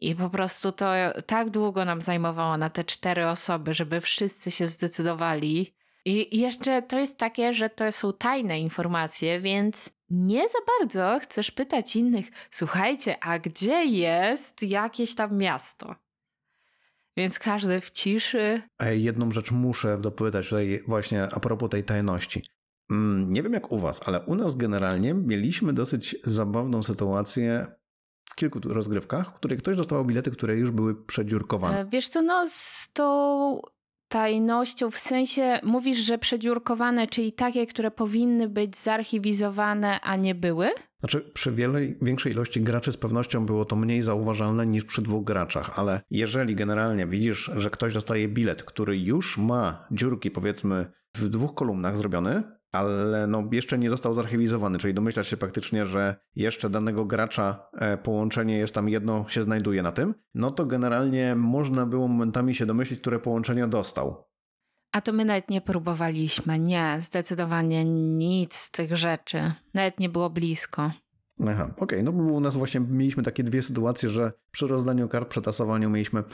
I po prostu to tak długo nam zajmowało na te cztery osoby, żeby wszyscy się zdecydowali. I jeszcze to jest takie, że to są tajne informacje, więc nie za bardzo chcesz pytać innych, słuchajcie, a gdzie jest jakieś tam miasto? Więc każdy w ciszy. Ej, jedną rzecz muszę dopytać tutaj właśnie a propos tej tajności. Mm, Nie wiem jak u was, ale u nas generalnie mieliśmy dosyć zabawną sytuację w kilku rozgrywkach, w której ktoś dostawał bilety, które już były przedziurkowane. E, Wiesz co, no z tą tajnością, w sensie mówisz, że przedziurkowane, czyli takie, które powinny być zarchiwizowane, a nie były? Znaczy, przy wielej, większej ilości graczy z pewnością było to mniej zauważalne niż przy dwóch graczach, ale jeżeli generalnie widzisz, że ktoś dostaje bilet, który już ma dziurki, powiedzmy, w dwóch kolumnach zrobiony, ale no jeszcze nie został zarchiwizowany, czyli domyślasz się praktycznie, że jeszcze danego gracza e, połączenie jest tam jedno się znajduje na tym, no to generalnie można było momentami się domyślić, które połączenie dostał. A to my nawet nie próbowaliśmy. Nie, zdecydowanie nic z tych rzeczy. Nawet nie było blisko. Aha, okej, no bo u nas właśnie mieliśmy takie dwie sytuacje, że przy rozdaniu kart, przetasowaniu mieliśmy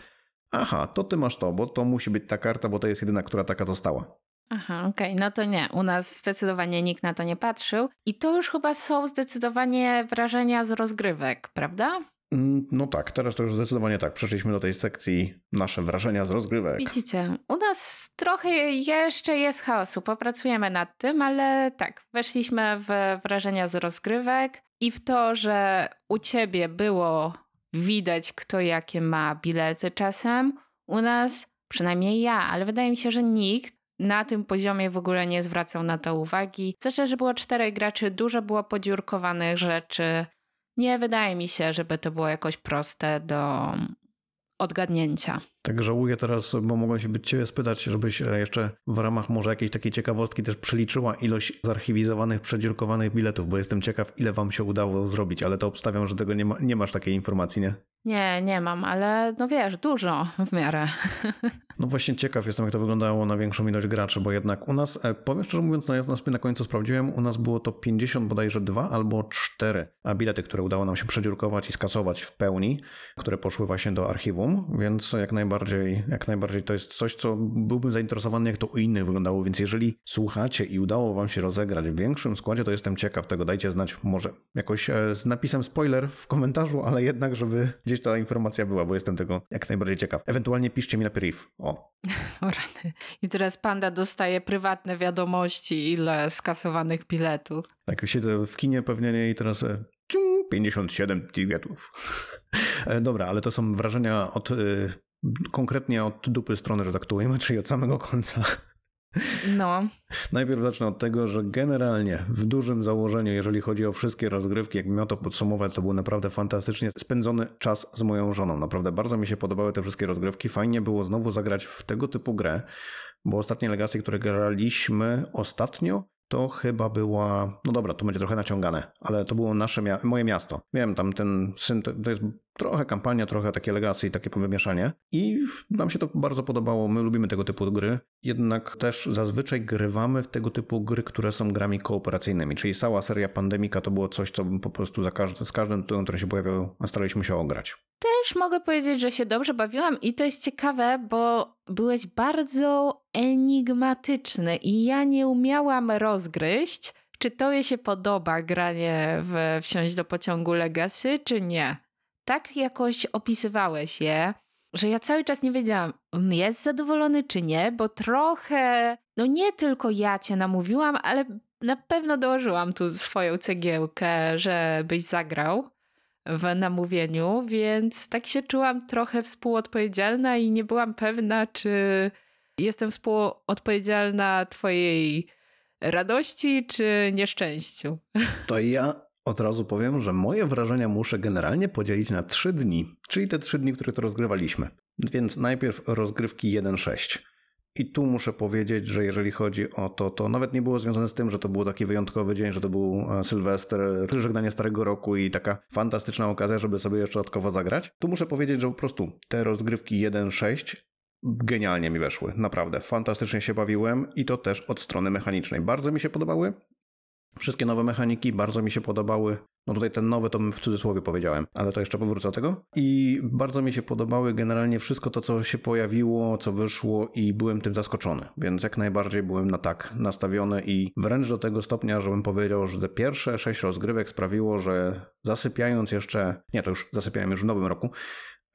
aha, to ty masz to, bo to musi być ta karta, bo to jest jedyna, która taka została. Aha, okej, no to nie. U nas zdecydowanie nikt na to nie patrzył. I to już chyba są zdecydowanie wrażenia z rozgrywek, prawda? Mm, No tak, teraz to już zdecydowanie tak. Przeszliśmy do tej sekcji nasze wrażenia z rozgrywek. Widzicie, u nas trochę jeszcze jest chaosu. Popracujemy nad tym, ale tak, weszliśmy w wrażenia z rozgrywek i w to, że u ciebie było widać, kto jakie ma bilety czasem. U nas, przynajmniej ja, ale wydaje mi się, że nikt na tym poziomie w ogóle nie zwracał na to uwagi. Zwłaszcza, że było czterech graczy, dużo było podziurkowanych rzeczy. Nie wydaje mi się, żeby to było jakoś proste do odgadnięcia. Tak żałuję teraz, bo mogłem się być ciebie spytać, żebyś e, jeszcze w ramach może jakiejś takiej ciekawostki też przeliczyła ilość zarchiwizowanych, przedziurkowanych biletów, bo jestem ciekaw, ile wam się udało zrobić, ale to obstawiam, że tego nie, ma, nie masz takiej informacji, nie? Nie, nie mam, ale no wiesz, dużo w miarę. No właśnie ciekaw jestem, jak to wyglądało na większą ilość graczy, bo jednak u nas, e, powiem szczerze mówiąc, no ja na sobie na końcu sprawdziłem, u nas było to 50 bodajże 2 albo 4 a bilety, które udało nam się przedziurkować i skasować w pełni, które poszły właśnie do archiwum, więc jak najbardziej, jak najbardziej to jest coś, co byłbym zainteresowany, jak to u innych wyglądało, więc jeżeli słuchacie i udało wam się rozegrać w większym składzie, to jestem ciekaw tego, dajcie znać może jakoś e, z napisem spoiler w komentarzu, ale jednak, żeby gdzieś ta informacja była, bo jestem tego jak najbardziej ciekaw. Ewentualnie piszcie mi na priv. O, O rany. I teraz panda dostaje prywatne wiadomości, ile skasowanych biletów. Tak, siedzę w kinie pewnie nie i teraz e, ciu, 57 ticketów. E, Dobra, ale to są wrażenia od, e, konkretnie od dupy strony, że tak to ujmę, czyli od samego końca. No, Najpierw zacznę od tego, że generalnie w dużym założeniu, jeżeli chodzi o wszystkie rozgrywki, jakbym miał to podsumować, to był naprawdę fantastycznie spędzony czas z moją żoną. Naprawdę bardzo mi się podobały te wszystkie rozgrywki. Fajnie było znowu zagrać w tego typu grę, bo ostatnie Legacy, które graliśmy ostatnio, to chyba była, no dobra, to będzie trochę naciągane, ale to było nasze, mia moje miasto. Wiem, tam ten syn, to jest trochę kampania, trochę takie legacy i takie powymieszanie i nam się to bardzo podobało, my lubimy tego typu gry, jednak też zazwyczaj grywamy w tego typu gry, które są grami kooperacyjnymi, czyli cała seria Pandemika to było coś, co po prostu za każdy, z każdym tytułem, który się pojawiał, staraliśmy się ograć. Też mogę powiedzieć, że się dobrze bawiłam i to jest ciekawe, bo byłeś bardzo enigmatyczny i ja nie umiałam rozgryźć, czy tobie się podoba granie w Wsiąść do pociągu Legacy, czy nie. Tak jakoś opisywałeś je, że ja cały czas nie wiedziałam, on jest zadowolony czy nie, bo trochę, no nie tylko ja cię namówiłam, ale na pewno dołożyłam tu swoją cegiełkę, żebyś zagrał w namówieniu, więc tak się czułam trochę współodpowiedzialna i nie byłam pewna, czy jestem współodpowiedzialna Twojej radości czy nieszczęściu. To ja od razu powiem, że moje wrażenia muszę generalnie podzielić na trzy dni, czyli te trzy dni, które to rozgrywaliśmy. Więc najpierw rozgrywki 1.6. I tu muszę powiedzieć, że jeżeli chodzi o to, to nawet nie było związane z tym, że to był taki wyjątkowy dzień, że to był e, Sylwester, żegnanie Starego Roku i taka fantastyczna okazja, żeby sobie jeszcze dodatkowo zagrać. Tu muszę powiedzieć, że po prostu te rozgrywki 1.6 genialnie mi weszły. Naprawdę, fantastycznie się bawiłem i to też od strony mechanicznej. Bardzo mi się podobały. Wszystkie nowe mechaniki bardzo mi się podobały. No tutaj ten nowy to w cudzysłowie powiedziałem, ale to jeszcze powrócę do tego. I bardzo mi się podobały generalnie wszystko to, co się pojawiło, co wyszło i byłem tym zaskoczony. Więc jak najbardziej byłem na tak nastawiony i wręcz do tego stopnia, żebym powiedział, że te pierwsze sześć rozgrywek sprawiło, że zasypiając jeszcze, nie to już zasypiałem już w nowym roku,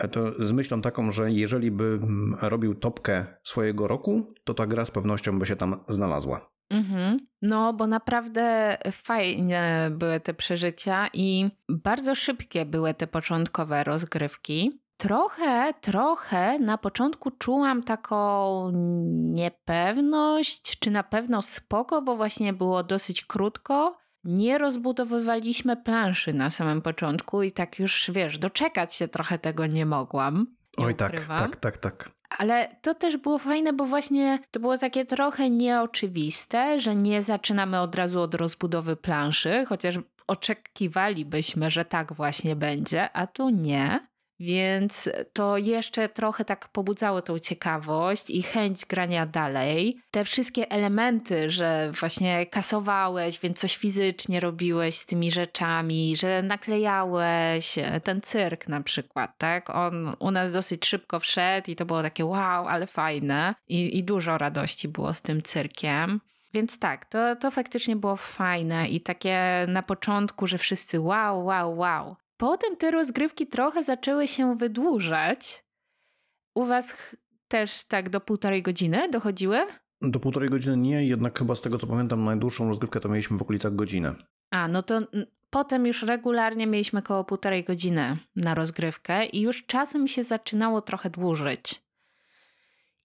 to z myślą taką, że jeżeli bym robił topkę swojego roku, to ta gra z pewnością by się tam znalazła. Mhm. No, bo naprawdę fajne były te przeżycia i bardzo szybkie były te początkowe rozgrywki. Trochę, trochę na początku czułam taką niepewność, czy na pewno spoko, bo właśnie było dosyć krótko. Nie rozbudowywaliśmy planszy na samym początku i tak już, wiesz, doczekać się trochę tego nie mogłam. Nie Oj, tak, tak, tak, tak. Ale to też było fajne, bo właśnie to było takie trochę nieoczywiste, że nie zaczynamy od razu od rozbudowy planszy, chociaż oczekiwalibyśmy, że tak właśnie będzie, a tu nie. Więc to jeszcze trochę tak pobudzało tą ciekawość i chęć grania dalej. Te wszystkie elementy, że właśnie kasowałeś, więc coś fizycznie robiłeś z tymi rzeczami, że naklejałeś ten cyrk na przykład, tak? On u nas dosyć szybko wszedł i to było takie wow, ale fajne i, i dużo radości było z tym cyrkiem. Więc tak, to, to faktycznie było fajne i takie na początku, że wszyscy wow, wow, wow. Potem te rozgrywki trochę zaczęły się wydłużać. U was też tak do półtorej godziny dochodziły? Do półtorej godziny nie, jednak chyba z tego co pamiętam, najdłuższą rozgrywkę to mieliśmy w okolicach godziny. A, no to potem już regularnie mieliśmy około półtorej godziny na rozgrywkę i już czasem się zaczynało trochę dłużyć.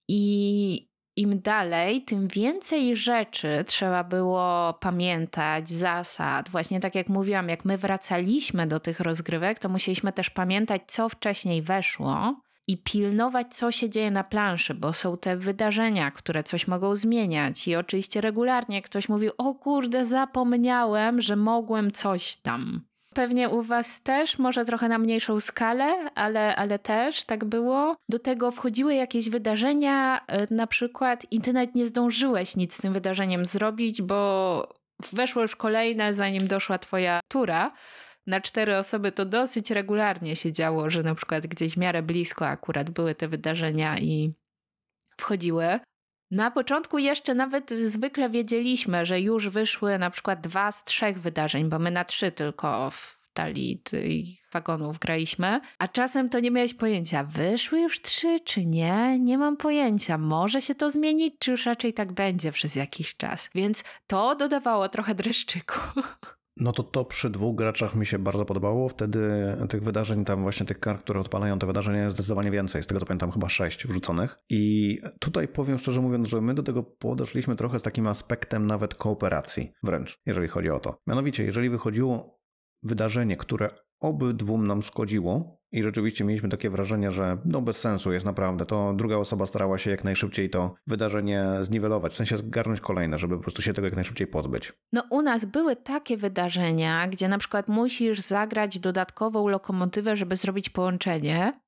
I im dalej, tym więcej rzeczy trzeba było pamiętać, zasad. Właśnie tak jak mówiłam, jak my wracaliśmy do tych rozgrywek, to musieliśmy też pamiętać, co wcześniej weszło i pilnować, co się dzieje na planszy, bo są te wydarzenia, które coś mogą zmieniać. I oczywiście regularnie ktoś mówił: O kurde, zapomniałem, że mogłem coś tam. Pewnie u Was też, może trochę na mniejszą skalę, ale, ale też tak było. Do tego wchodziły jakieś wydarzenia, y, na przykład, i Ty nawet nie zdążyłeś nic z tym wydarzeniem zrobić, bo weszło już kolejne, zanim doszła Twoja tura. Na cztery osoby to dosyć regularnie się działo, że na przykład gdzieś w miarę blisko akurat były te wydarzenia i wchodziły. Na początku jeszcze nawet zwykle wiedzieliśmy, że już wyszły na przykład dwa z trzech wydarzeń, bo my na trzy tylko w talii tych wagonów graliśmy, a czasem to nie miałeś pojęcia, wyszły już trzy czy nie? Nie mam pojęcia. Może się to zmienić, czy już raczej tak będzie przez jakiś czas. Więc to dodawało trochę dreszczyku. No to to przy dwóch graczach mi się bardzo podobało. Wtedy tych wydarzeń, tam właśnie tych kart, które odpalają te wydarzenia jest zdecydowanie więcej. Z tego co pamiętam chyba sześć wrzuconych. I tutaj powiem szczerze mówiąc, że my do tego podeszliśmy trochę z takim aspektem nawet kooperacji wręcz, jeżeli chodzi o to. Mianowicie, jeżeli wychodziło wydarzenie, które obydwu nam szkodziło, i rzeczywiście mieliśmy takie wrażenie, że no bez sensu jest naprawdę. To druga osoba starała się jak najszybciej to wydarzenie zniwelować, w sensie zgarnąć kolejne, żeby po prostu się tego jak najszybciej pozbyć. No u nas były takie wydarzenia, gdzie na przykład musisz zagrać dodatkową lokomotywę, żeby zrobić połączenie.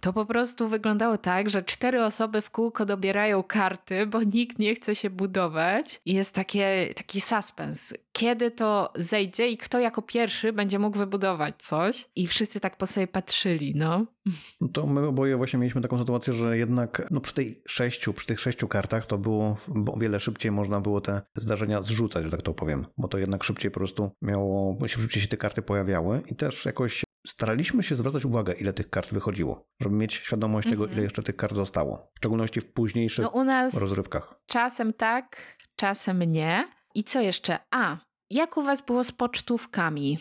To po prostu wyglądało tak, że cztery osoby w kółko dobierają karty, bo nikt nie chce się budować. I jest takie, taki suspens. Kiedy to zejdzie i kto jako pierwszy będzie mógł wybudować coś? I wszyscy tak po sobie patrzyli, no. To my oboje właśnie mieliśmy taką sytuację, że jednak no przy tej sześciu, przy tych sześciu kartach to było o wiele szybciej można było te zdarzenia zrzucać, że tak to powiem, bo to jednak szybciej po prostu miało, szybciej się te karty pojawiały i też jakoś staraliśmy się zwracać uwagę, ile tych kart wychodziło, żeby mieć świadomość tego, Mhm. ile jeszcze tych kart zostało. W szczególności w późniejszych No u nas rozrywkach. czasem tak, czasem nie. I co jeszcze? A, jak u was było z pocztówkami?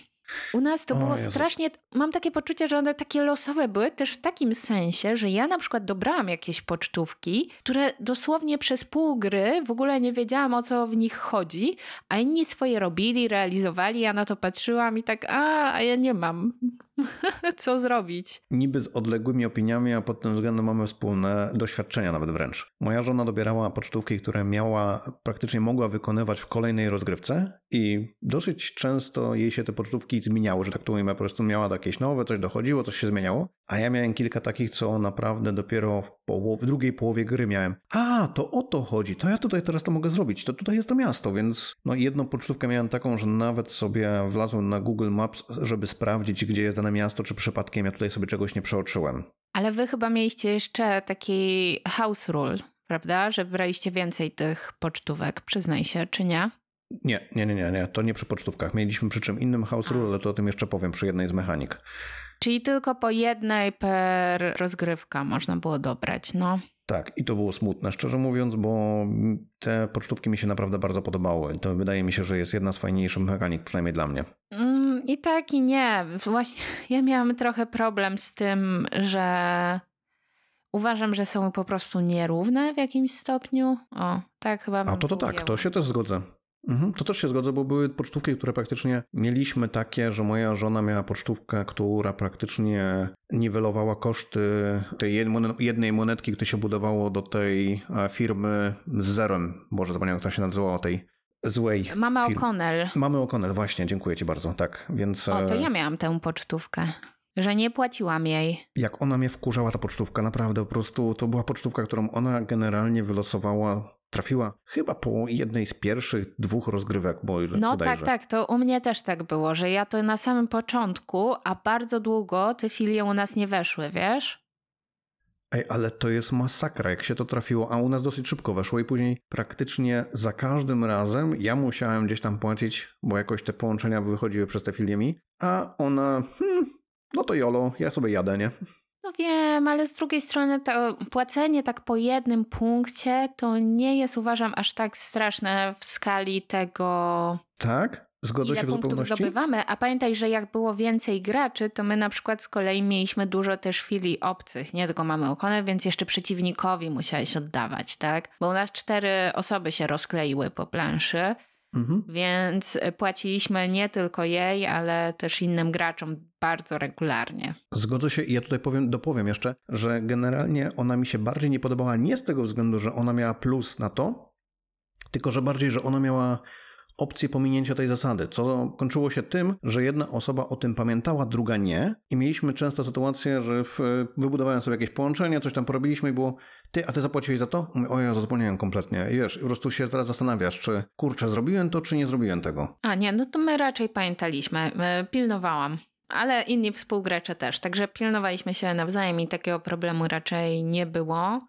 U nas to O było Jezus. strasznie. Mam takie poczucie, że one takie losowe były też w takim sensie, że ja na przykład dobrałam jakieś pocztówki, które dosłownie przez pół gry w ogóle nie wiedziałam o co w nich chodzi, a inni swoje robili, realizowali. Ja na to patrzyłam i tak, a, a ja nie mam. co zrobić? Niby z odległymi opiniami, a pod tym względem mamy wspólne doświadczenia nawet wręcz. Moja żona dobierała pocztówki, które miała, praktycznie mogła wykonywać w kolejnej rozgrywce i dosyć często jej się te pocztówki zmieniały, że tak to ujmę, po prostu miała jakieś nowe, coś dochodziło, coś się zmieniało, a ja miałem kilka takich, co naprawdę dopiero w, połow- w drugiej połowie gry miałem. A, to o to chodzi, to ja tutaj teraz to mogę zrobić, to tutaj jest to miasto, więc no jedną pocztówkę miałem taką, że nawet sobie wlazłem na Google Maps, żeby sprawdzić, gdzie jest dane miasto, czy przypadkiem ja tutaj sobie czegoś nie przeoczyłem. Ale wy chyba mieliście jeszcze taki house rule, prawda? Że braliście więcej tych pocztówek, przyznaj się, czy nie? Nie, nie, nie, nie, nie, to nie przy pocztówkach. Mieliśmy przy czym innym house rule, ale to o tym jeszcze powiem przy jednej z mechanik. Czyli tylko po jednej per rozgrywka można było dobrać, no. Tak, i to było smutne, szczerze mówiąc, bo te pocztówki mi się naprawdę bardzo podobały. To wydaje mi się, że jest jedna z fajniejszych mechanik, przynajmniej dla mnie. Mm, I tak i nie. Właśnie ja miałam trochę problem z tym, że uważam, że są po prostu nierówne w jakimś stopniu. O, tak chyba bym A to to tak, to się też zgodzę. Mhm, to też się zgodzę, bo były pocztówki, które praktycznie mieliśmy takie, że moja żona miała pocztówkę, która praktycznie niwelowała koszty tej jednej monetki, która się budowało do tej e, firmy z zerem. Boże, zapomniałem, jak to się nazywało, tej złej firmy. O'Connell. Mamy O'Connell, właśnie, dziękuję ci bardzo, tak, więc... O, to e, ja miałam tę pocztówkę, że nie płaciłam jej. Jak ona mnie wkurzała, ta pocztówka, naprawdę po prostu to była pocztówka, którą ona generalnie wylosowała, trafiła chyba po jednej z pierwszych dwóch rozgrywek, bo już No bodajże. tak, tak, to u mnie też tak było, że ja to na samym początku, a bardzo długo te filie u nas nie weszły, wiesz? Ej, ale to jest masakra, jak się to trafiło, a u nas dosyć szybko weszło i później praktycznie za każdym razem ja musiałem gdzieś tam płacić, bo jakoś te połączenia wychodziły przez te filie mi, a ona, hmm, no to jolo, ja sobie jadę, nie? No wiem, ale z drugiej strony to płacenie tak po jednym punkcie to nie jest uważam aż tak straszne w skali tego, Tak? Zgodzę ile się w zupełności? zdobywamy. A pamiętaj, że jak było więcej graczy, to my na przykład z kolei mieliśmy dużo też filii obcych, nie tylko mamy okonę, więc jeszcze przeciwnikowi musiałeś oddawać, tak? Bo u nas cztery osoby się rozkleiły po planszy, Mhm. więc płaciliśmy nie tylko jej, ale też innym graczom bardzo regularnie. Zgodzę się i ja tutaj powiem, dopowiem jeszcze, że generalnie ona mi się bardziej nie podobała nie z tego względu, że ona miała plus na to, tylko że bardziej, że ona miała opcję pominięcia tej zasady, co kończyło się tym, że jedna osoba o tym pamiętała, druga nie i mieliśmy często sytuację, że w, wybudowałem sobie jakieś połączenie, coś tam porobiliśmy i było ty, a ty zapłaciłeś za to? O ja zapomniałem kompletnie. I wiesz, po prostu się teraz zastanawiasz, czy kurczę, zrobiłem to, czy nie zrobiłem tego. A nie, no to my raczej pamiętaliśmy, e, pilnowałam. Ale inni współgracze też, także pilnowaliśmy się nawzajem i takiego problemu raczej nie było.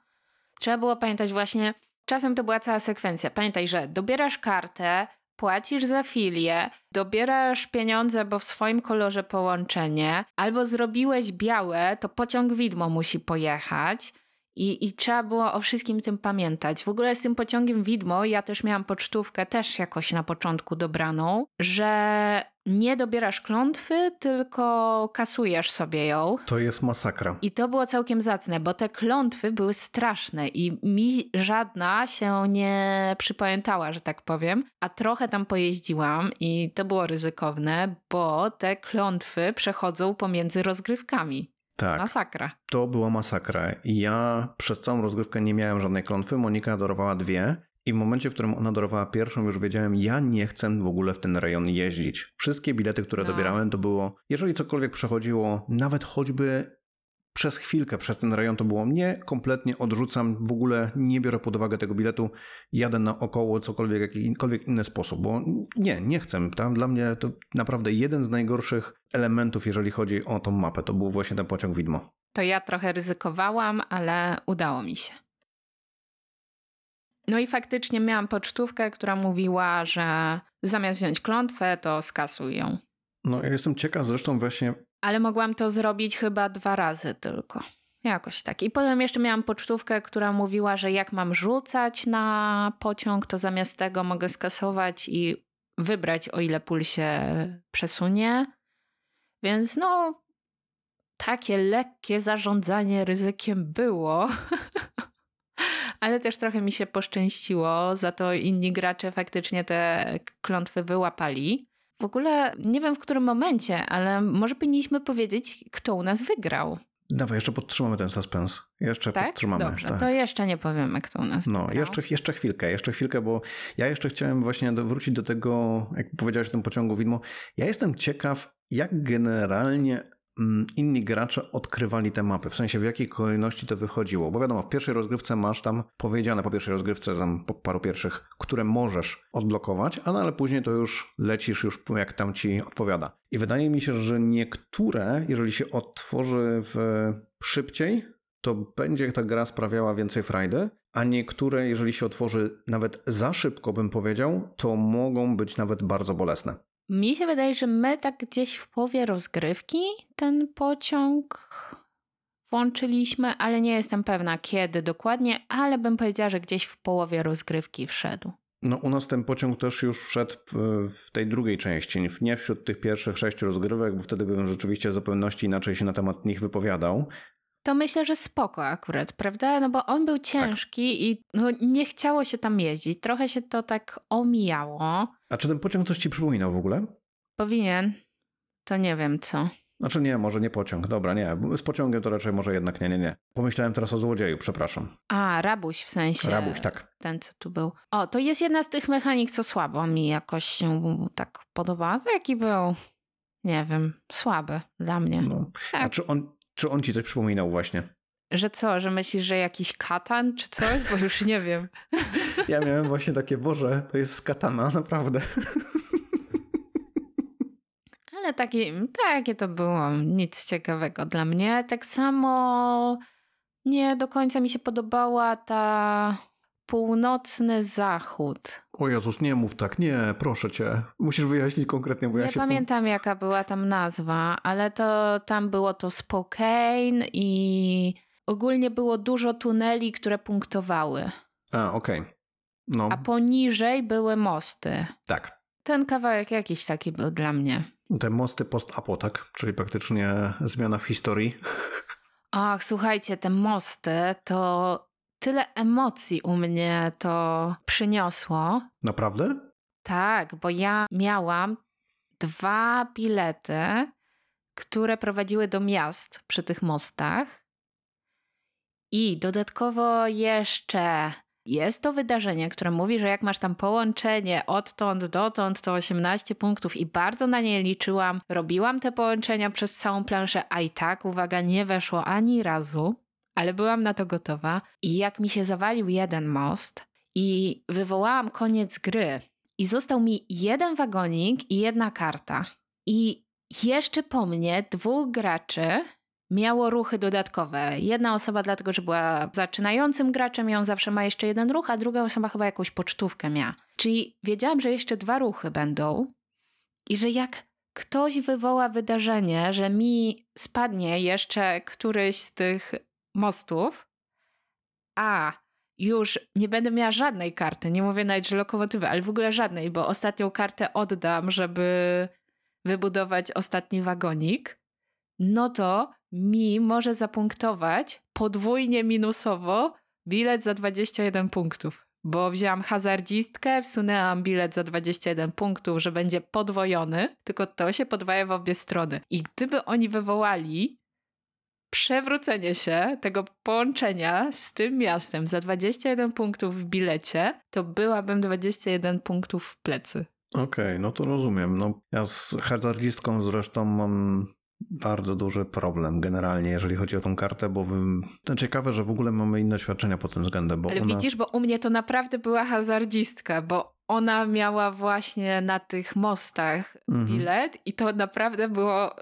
Trzeba było pamiętać właśnie, czasem to była cała sekwencja. Pamiętaj, że dobierasz kartę, płacisz za filię, dobierasz pieniądze, bo w swoim kolorze połączenie, albo zrobiłeś białe, to pociąg widmo musi pojechać. I, I trzeba było o wszystkim tym pamiętać. W ogóle z tym pociągiem widmo ja też miałam pocztówkę, też jakoś na początku dobraną, że nie dobierasz klątwy, tylko kasujesz sobie ją. To jest masakra. I to było całkiem zacne, bo te klątwy były straszne i mi żadna się nie przypamiętała, że tak powiem. A trochę tam pojeździłam i to było ryzykowne, bo te klątwy przechodzą pomiędzy rozgrywkami. Tak. Masakra. To była masakra. Ja przez całą rozgrywkę nie miałem żadnej klątwy. Monika adorowała dwie. I w momencie, w którym ona dorwała pierwszą, już wiedziałem, ja nie chcę w ogóle w ten rejon jeździć. Wszystkie bilety, które No. dobierałem, to było, jeżeli cokolwiek przechodziło, nawet choćby przez chwilkę przez ten rejon, to było nie, kompletnie odrzucam, w ogóle nie biorę pod uwagę tego biletu, jadę naokoło cokolwiek, jakikolwiek inny sposób, bo nie, nie chcę. Tam dla mnie to naprawdę jeden z najgorszych elementów, jeżeli chodzi o tą mapę, to był właśnie ten pociąg widmo. To ja trochę ryzykowałam, ale udało mi się. No i faktycznie miałam pocztówkę, która mówiła, że zamiast wziąć klątwę, to skasuj ją. No ja jestem ciekaw zresztą właśnie Ale mogłam to zrobić chyba dwa razy tylko. Jakoś tak. I potem jeszcze miałam pocztówkę, która mówiła, że jak mam rzucać na pociąg, to zamiast tego mogę skasować i wybrać, o ile pól się przesunie. Więc no, takie lekkie zarządzanie ryzykiem było. Ale też trochę mi się poszczęściło, za to inni gracze faktycznie te klątwy wyłapali. W ogóle nie wiem w którym momencie, ale może powinniśmy powiedzieć, kto u nas wygrał. Dawaj, jeszcze podtrzymamy ten suspens. Jeszcze Tak? podtrzymamy. Dobrze, tak. to jeszcze nie powiemy, kto u nas No, wygrał. jeszcze, jeszcze chwilkę, jeszcze chwilkę, bo ja jeszcze chciałem właśnie wrócić do tego, jak powiedziałeś o tym pociągu widmo. Ja jestem ciekaw, jak generalnie inni gracze odkrywali te mapy, w sensie w jakiej kolejności to wychodziło. Bo wiadomo, w pierwszej rozgrywce masz tam powiedziane po pierwszej rozgrywce, tam po paru pierwszych, które możesz odblokować, no, ale później to już lecisz już jak tam ci odpowiada. I wydaje mi się, że niektóre, jeżeli się otworzy w szybciej, to będzie ta gra sprawiała więcej frajdy, a niektóre, jeżeli się otworzy nawet za szybko, bym powiedział, to mogą być nawet bardzo bolesne. Mi się wydaje, że my tak gdzieś w połowie rozgrywki ten pociąg włączyliśmy, ale nie jestem pewna kiedy dokładnie, ale bym powiedziała, że gdzieś w połowie rozgrywki wszedł. No, u nas ten pociąg też już wszedł w- w tej drugiej części, nie wśród tych pierwszych sześciu rozgrywek, bo wtedy bym rzeczywiście w zupełności inaczej się na temat nich wypowiadał. To myślę, że spoko akurat, prawda? No bo on był ciężki i no, nie chciało się tam jeździć. Trochę się to tak omijało. A czy ten pociąg coś ci przypominał w ogóle? Powinien. To nie wiem co. Znaczy nie, może nie pociąg, dobra, nie, z pociągiem to raczej może jednak nie, nie, nie. Pomyślałem teraz o złodzieju, przepraszam. A, rabuś w sensie. Rabuś, tak. Ten, co tu był. O, to jest jedna z tych mechanik, co słabo mi jakoś się tak podoba. Taki był, nie wiem, słaby dla mnie. No. A Tak. czy on, czy on ci coś przypominał właśnie? Że co, że myślisz, że jakiś katan czy coś? Bo już nie wiem. Ja miałem właśnie takie, Boże, to jest z katana, naprawdę. Ale takie, takie to było nic ciekawego dla mnie. Tak samo nie do końca mi się podobała ta północny zachód. O Jezus, nie mów tak, nie, proszę cię. Musisz wyjaśnić konkretnie, bo ja nie się... pamiętam jaka była tam nazwa, ale to tam było to Spokane i ogólnie było dużo tuneli, które punktowały. A, okej. No, A poniżej były mosty. tak. Ten kawałek jakiś taki był dla mnie. Te mosty post-apo, tak? Czyli praktycznie zmiana w historii. Ach, słuchajcie, te mosty to tyle emocji u mnie to przyniosło. Naprawdę? Tak, bo ja miałam dwa bilety, które prowadziły do miast przy tych mostach. I dodatkowo jeszcze jest to wydarzenie, które mówi, że jak masz tam połączenie odtąd dotąd, to 18 punktów i bardzo na nie liczyłam. Robiłam te połączenia przez całą planszę, a i tak, uwaga, nie weszło ani razu, ale byłam na to gotowa. I jak mi się zawalił jeden most i wywołałam koniec gry, i został mi jeden wagonik i jedna karta. I jeszcze po mnie dwóch graczy miało ruchy dodatkowe. Jedna osoba dlatego, że była zaczynającym graczem i on zawsze ma jeszcze jeden ruch, a druga osoba chyba jakąś pocztówkę miała. Czyli wiedziałam, że jeszcze dwa ruchy będą i że jak ktoś wywoła wydarzenie, że mi spadnie jeszcze któryś z tych mostów, a już nie będę miała żadnej karty, nie mówię nawet, że lokomotywy, ale w ogóle żadnej, bo ostatnią kartę oddam, żeby wybudować ostatni wagonik, no to mi może zapunktować podwójnie minusowo bilet za 21 punktów. Bo wzięłam hazardzistkę, wsunęłam bilet za 21 punktów, że będzie podwojony, tylko to się podwaja w obie strony. I gdyby oni wywołali przewrócenie się tego połączenia z tym miastem za 21 punktów w bilecie, to byłabym 21 punktów w plecy. Okej, no to rozumiem. No, ja z hazardzistką zresztą mam bardzo duży problem generalnie, jeżeli chodzi o tą kartę, bo wy... to ciekawe, że w ogóle mamy inne świadczenia pod tym względem, bo Ale nas... widzisz, bo u mnie to naprawdę była hazardzistka, bo ona miała właśnie na tych mostach Mhm. bilet i to naprawdę było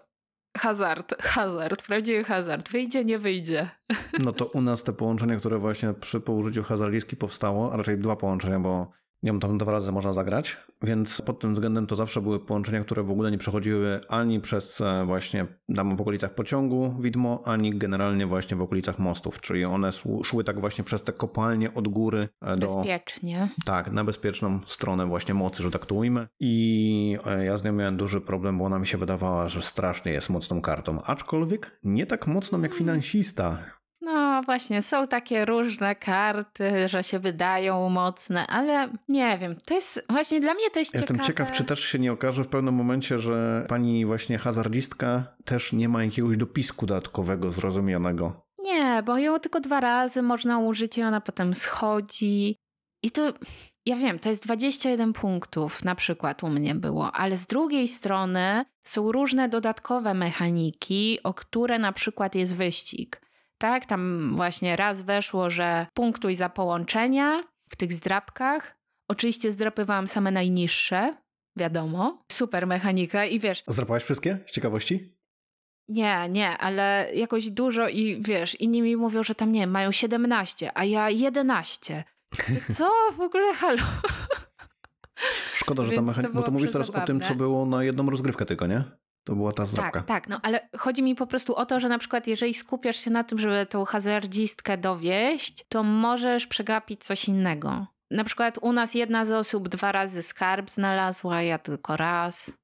hazard, hazard, prawdziwy hazard. Wyjdzie, nie wyjdzie. No to u nas te połączenie, które właśnie przy położyciu hazardzistki powstało, a raczej dwa połączenia, bo wiem, tam dwa razy można zagrać, więc pod tym względem to zawsze były połączenia, które w ogóle nie przechodziły ani przez e, właśnie tam w okolicach pociągu widmo, ani generalnie właśnie w okolicach mostów, czyli one szły- tak właśnie przez te kopalnie od góry e, do... Bezpiecznie. Tak, na bezpieczną stronę właśnie mocy, że tak to ujmę. I e, ja z nią miałem duży problem, bo ona mi się wydawała, że strasznie jest mocną kartą. Aczkolwiek nie tak mocną jak finansista. No właśnie, są takie różne karty, że się wydają mocne, ale nie wiem, to jest właśnie dla mnie to jest Jestem ciekawe. ciekaw, czy też się nie okaże w pewnym momencie, że pani właśnie hazardzistka też nie ma jakiegoś dopisku dodatkowego zrozumianego. Nie, bo ją tylko dwa razy można użyć i ona potem schodzi. I to, ja wiem, to jest 21 punktów na przykład u mnie było, ale z drugiej strony są różne dodatkowe mechaniki, o które na przykład jest wyścig. Tak, tam właśnie raz weszło, że punktuj za połączenia w tych zdrapkach. Oczywiście zdrapywałam same najniższe, wiadomo. Super mechanika i wiesz, Zdrapałeś wszystkie z ciekawości? nie, nie, ale jakoś dużo i wiesz, inni mi mówią, że tam nie mają 17, a ja 11. Co w ogóle halo? Szkoda, że ta mechanika. Bo to mówisz teraz o tym, co było na jedną rozgrywkę tylko, nie? To była ta zdrapka. Tak, tak, no ale chodzi mi po prostu o to, że na przykład jeżeli skupiasz się na tym, żeby tą hazardzistkę dowieść, to możesz przegapić coś innego. Na przykład u nas jedna z osób dwa razy skarb znalazła, ja tylko raz.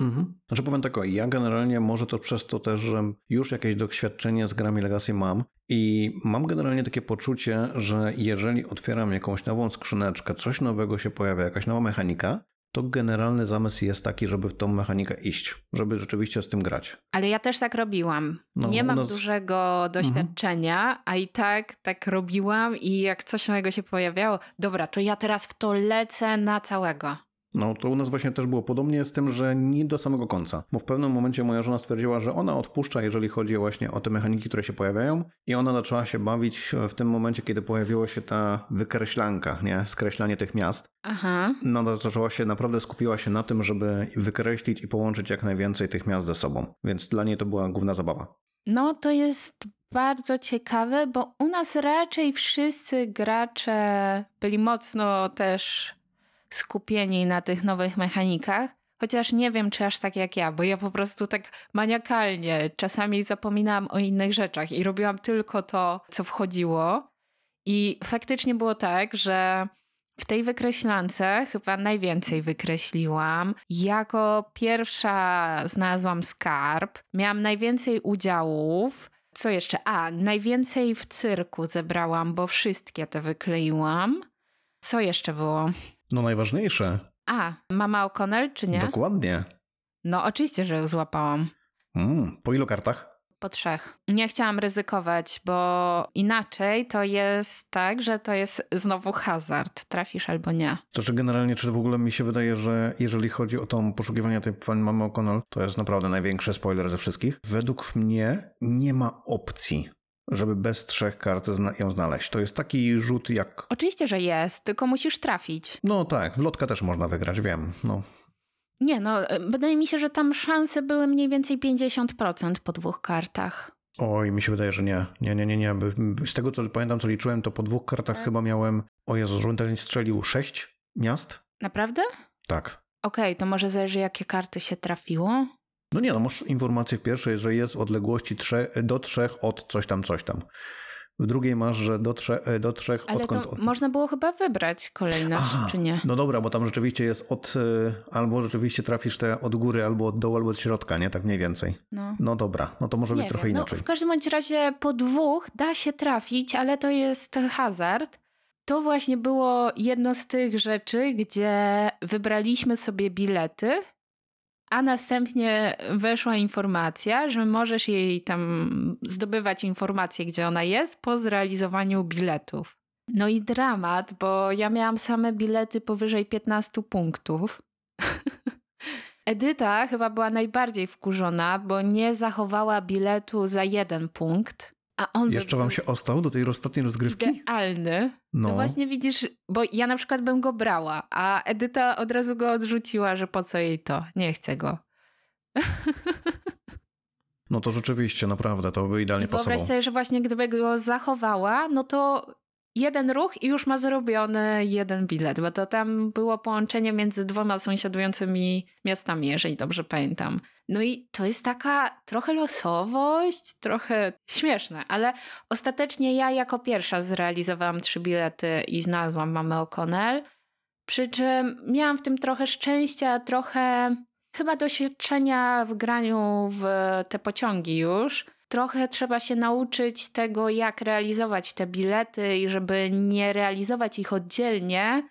Mhm. Znaczy powiem tak, ja generalnie może to przez to też, że już jakieś doświadczenie z grami Legacy mam i mam generalnie takie poczucie, że jeżeli otwieram jakąś nową skrzyneczkę, coś nowego się pojawia, jakaś nowa mechanika, to generalny zamysł jest taki, żeby w tą mechanikę iść, żeby rzeczywiście z tym grać. Ale ja też tak robiłam. No, nie mam nas- dużego doświadczenia, a i tak tak robiłam i jak coś nowego się pojawiało, dobra, to ja teraz w to lecę na całego. No to u nas właśnie też było podobnie z tym, że nie do samego końca. Bo w pewnym momencie moja żona stwierdziła, że ona odpuszcza, jeżeli chodzi właśnie o te mechaniki, które się pojawiają i ona zaczęła się bawić w tym momencie, kiedy pojawiła się ta wykreślanka, nie? Skreślanie tych miast. Aha. No zaczęła się, naprawdę skupiła się na tym, żeby wykreślić i połączyć jak najwięcej tych miast ze sobą. Więc dla niej to była główna zabawa. No to jest bardzo ciekawe, bo u nas raczej wszyscy gracze byli mocno też skupieni na tych nowych mechanikach. Chociaż nie wiem, czy aż tak jak ja, bo ja po prostu tak maniakalnie czasami zapominałam o innych rzeczach i robiłam tylko to, co wchodziło. I faktycznie było tak, że w tej wykreślance chyba najwięcej wykreśliłam. Jako pierwsza znalazłam skarb, miałam najwięcej udziałów. Co jeszcze? A, najwięcej w cyrku zebrałam, bo wszystkie te wykleiłam. Co jeszcze było? No najważniejsze. A, mama O'Connell, czy nie? Dokładnie. No, oczywiście, że ją złapałam. Mm, po ilu kartach? Po trzech. Nie chciałam ryzykować, bo inaczej to jest tak, że to jest znowu hazard. Trafisz albo nie. Znaczy generalnie, czy w ogóle mi się wydaje, że jeżeli chodzi o to poszukiwanie tej pani mamy O'Connell, to jest naprawdę największy spoiler ze wszystkich. Według mnie nie ma opcji, żeby bez trzech kart ją znaleźć. To jest taki rzut jak... Oczywiście, że jest, tylko musisz trafić. No tak, w lotka też można wygrać, wiem. No. Nie, no, e, wydaje mi się, że tam szanse były mniej więcej 50% po dwóch kartach. Oj, mi się wydaje, że nie. Nie, nie, nie, nie. Z tego, co pamiętam, co liczyłem, to po dwóch kartach Tak. chyba miałem... O Jezu, że ten strzelił sześć miast? Naprawdę? Tak. Okej, to może zależy, jakie karty się trafiło. No nie, no masz informację w pierwszej, że jest w odległości do trzech od coś tam, coś tam. w drugiej masz, że do, trze, e, do trzech Ale odkąd... to od... można było chyba wybrać kolejność, Aha, czy nie? No dobra, bo tam rzeczywiście jest od, e, albo rzeczywiście trafisz te od góry, albo od dołu, albo od środka, nie? Tak mniej więcej. No. No dobra, no to może Nie być trochę wiem. inaczej. No, w każdym bądź razie po dwóch da się trafić, ale to jest hazard. To właśnie było jedno z tych rzeczy, gdzie wybraliśmy sobie bilety, a następnie weszła informacja, że możesz jej tam zdobywać informacje, gdzie ona jest, po zrealizowaniu biletów. No i dramat, bo ja miałam same bilety powyżej 15 punktów. Edyta chyba była najbardziej wkurzona, bo nie zachowała biletu za jeden punkt. A on Jeszcze wam się ostał do tej ostatniej rozgrywki? idealny. No. No, właśnie widzisz, bo ja na przykład bym go brała, a Edyta od razu go odrzuciła, że po co jej to, nie chce go. no to rzeczywiście, naprawdę, to by idealnie I wyobraź pasowało. sobie, że właśnie gdyby go zachowała, no to jeden ruch i już ma zrobiony jeden bilet, bo to tam było połączenie między dwoma sąsiadującymi miastami, jeżeli dobrze pamiętam. No i to jest taka trochę losowość, trochę śmieszne, ale ostatecznie ja jako pierwsza zrealizowałam trzy bilety i znalazłam mamę O'Connell. Przy czym miałam w tym trochę szczęścia, trochę chyba doświadczenia w graniu w te pociągi już. Trochę trzeba się nauczyć tego, jak realizować te bilety i żeby nie realizować ich oddzielnie,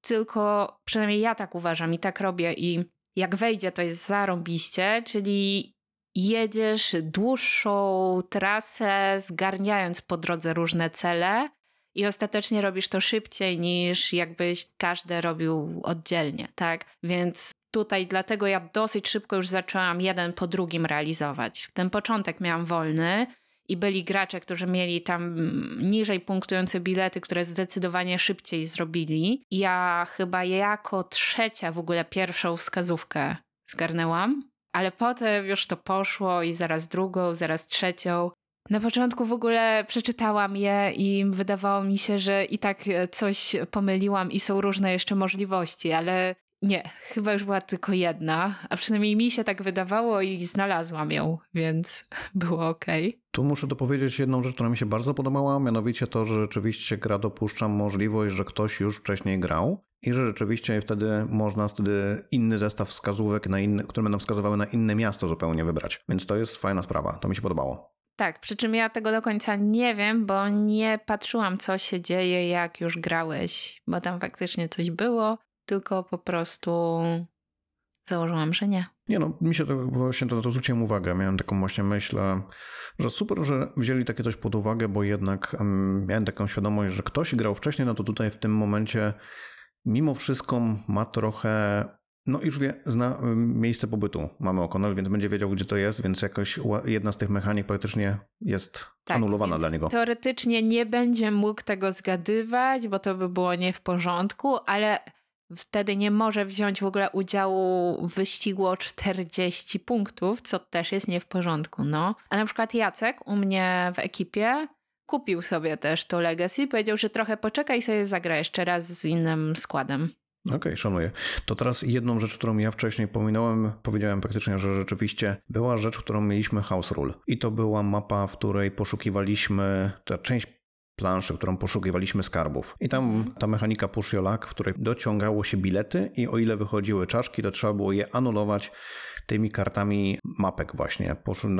tylko przynajmniej ja tak uważam i tak robię i jak wejdzie, to jest zarąbiście, czyli jedziesz dłuższą trasę, zgarniając po drodze różne cele i ostatecznie robisz to szybciej niż jakbyś każde robił oddzielnie, tak? Więc tutaj dlatego ja dosyć szybko już zaczęłam jeden po drugim realizować. Ten początek miałam wolny i byli gracze, którzy mieli tam niżej punktujące bilety, które zdecydowanie szybciej zrobili. Ja chyba jako trzecia w ogóle pierwszą wskazówkę zgarnęłam, ale potem już to poszło i zaraz drugą, zaraz trzecią. Na początku w ogóle przeczytałam je i wydawało mi się, że i tak coś pomyliłam i są różne jeszcze możliwości, ale nie, chyba już była tylko jedna, a przynajmniej mi się tak wydawało i znalazłam ją, więc było ok. Tu muszę dopowiedzieć jedną rzecz, która mi się bardzo podobała, mianowicie to, że rzeczywiście gra dopuszcza możliwość, że ktoś już wcześniej grał i że rzeczywiście wtedy można wtedy inny zestaw wskazówek, na inny, które będą wskazywały na inne miasto zupełnie wybrać. Więc to jest fajna sprawa, to mi się podobało. Tak, przy czym ja tego do końca nie wiem, bo nie patrzyłam, co się dzieje, jak już grałeś, bo tam faktycznie coś było, tylko po prostu założyłam, że nie. Nie no, mi się to właśnie to, to zwróciłem uwagę. Miałem taką właśnie myśl, że super, że wzięli takie coś pod uwagę, bo jednak um, miałem taką świadomość, że ktoś grał wcześniej, no to tutaj w tym momencie mimo wszystko ma trochę no już wie, zna miejsce pobytu mamy O'Connell, więc będzie wiedział, gdzie to jest, więc jakoś jedna z tych mechanik praktycznie jest tak, anulowana dla niego. Teoretycznie nie będzie mógł tego zgadywać, bo to by było nie w porządku, ale wtedy nie może wziąć w ogóle udziału w wyścigu o 40 punktów, co też jest nie w porządku. No. A na przykład Jacek u mnie w ekipie kupił sobie też to Legacy, powiedział, że trochę poczeka i sobie zagra jeszcze raz z innym składem. Okej, okay, szanuję. To teraz jedną rzecz, którą ja wcześniej pominąłem, powiedziałem praktycznie, że rzeczywiście była rzecz, którą mieliśmy House Rule. I to była mapa, w której poszukiwaliśmy, ta część planszy, którą poszukiwaliśmy skarbów. I tam ta mechanika push your luck, w której dociągało się bilety i o ile wychodziły czaszki, to trzeba było je anulować tymi kartami mapek właśnie,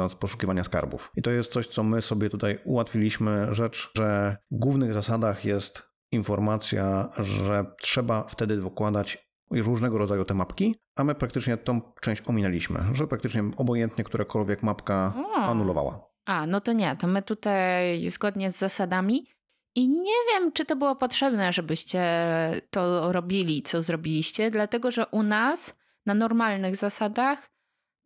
z poszukiwania skarbów. I to jest coś, co my sobie tutaj ułatwiliśmy rzecz, że w głównych zasadach jest informacja, że trzeba wtedy wykładać różnego rodzaju te mapki, a my praktycznie tą część ominęliśmy, że praktycznie obojętnie którakolwiek mapka O. anulowała. A, no to nie, to my tutaj zgodnie z zasadami i nie wiem, czy to było potrzebne, żebyście to robili, co zrobiliście, dlatego że u nas na normalnych zasadach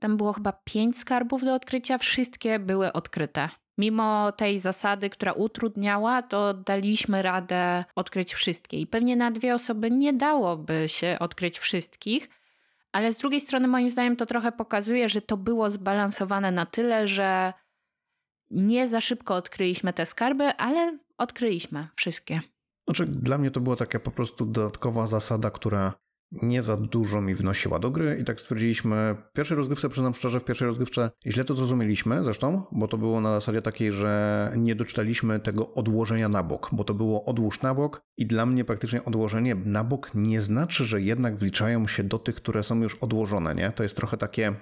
tam było chyba pięć skarbów do odkrycia, wszystkie były odkryte. Mimo tej zasady, która utrudniała, to daliśmy radę odkryć wszystkie. I pewnie na dwie osoby nie dałoby się odkryć wszystkich, ale z drugiej strony, moim zdaniem, to trochę pokazuje, że to było zbalansowane na tyle, że nie za szybko odkryliśmy te skarby, ale odkryliśmy wszystkie. Znaczy, dla mnie to była taka po prostu dodatkowa zasada, która nie za dużo mi wnosiła do gry i tak stwierdziliśmy, w pierwszej rozgrywce, przyznam szczerze, w pierwszej rozgrywce źle to zrozumieliśmy zresztą, bo to było na zasadzie takiej, że nie doczytaliśmy tego odłożenia na bok, bo to było odłóż na bok i dla mnie praktycznie odłożenie na bok nie znaczy, że jednak wliczają się do tych, które są już odłożone, nie? To jest trochę takie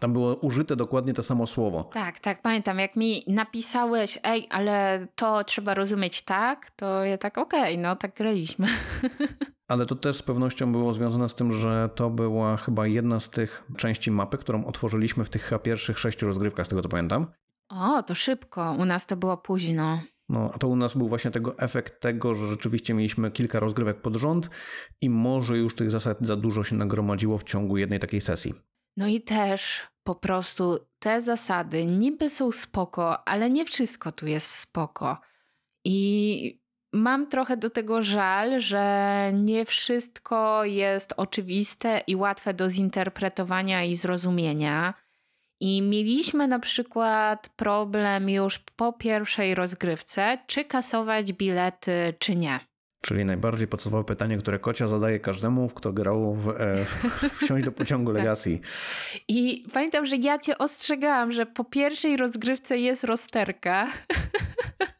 tam było użyte dokładnie to samo słowo. Tak, tak, pamiętam. Jak mi napisałeś, ej, ale to trzeba rozumieć tak, to ja tak, okej, okay, no tak graliśmy. Ale to też z pewnością było związane z tym, że to była chyba jedna z tych części mapy, którą otworzyliśmy w tych pierwszych sześciu rozgrywkach, z tego co pamiętam. O, to szybko. U nas to było późno. No, a to u nas był właśnie tego efekt tego, że rzeczywiście mieliśmy kilka rozgrywek pod rząd i może już tych zasad za dużo się nagromadziło w ciągu jednej takiej sesji. No i też po prostu te zasady niby są spoko, ale nie wszystko tu jest spoko. I mam trochę do tego żal, że nie wszystko jest oczywiste i łatwe do zinterpretowania i zrozumienia. I mieliśmy na przykład problem już po pierwszej rozgrywce, czy kasować bilety, czy nie. Czyli najbardziej podstawowe pytanie, które Kocia zadaje każdemu, kto grał w, e, wsiąść do pociągu tak. Legacy. I pamiętam, że ja cię ostrzegałam, że po pierwszej rozgrywce jest rozterka.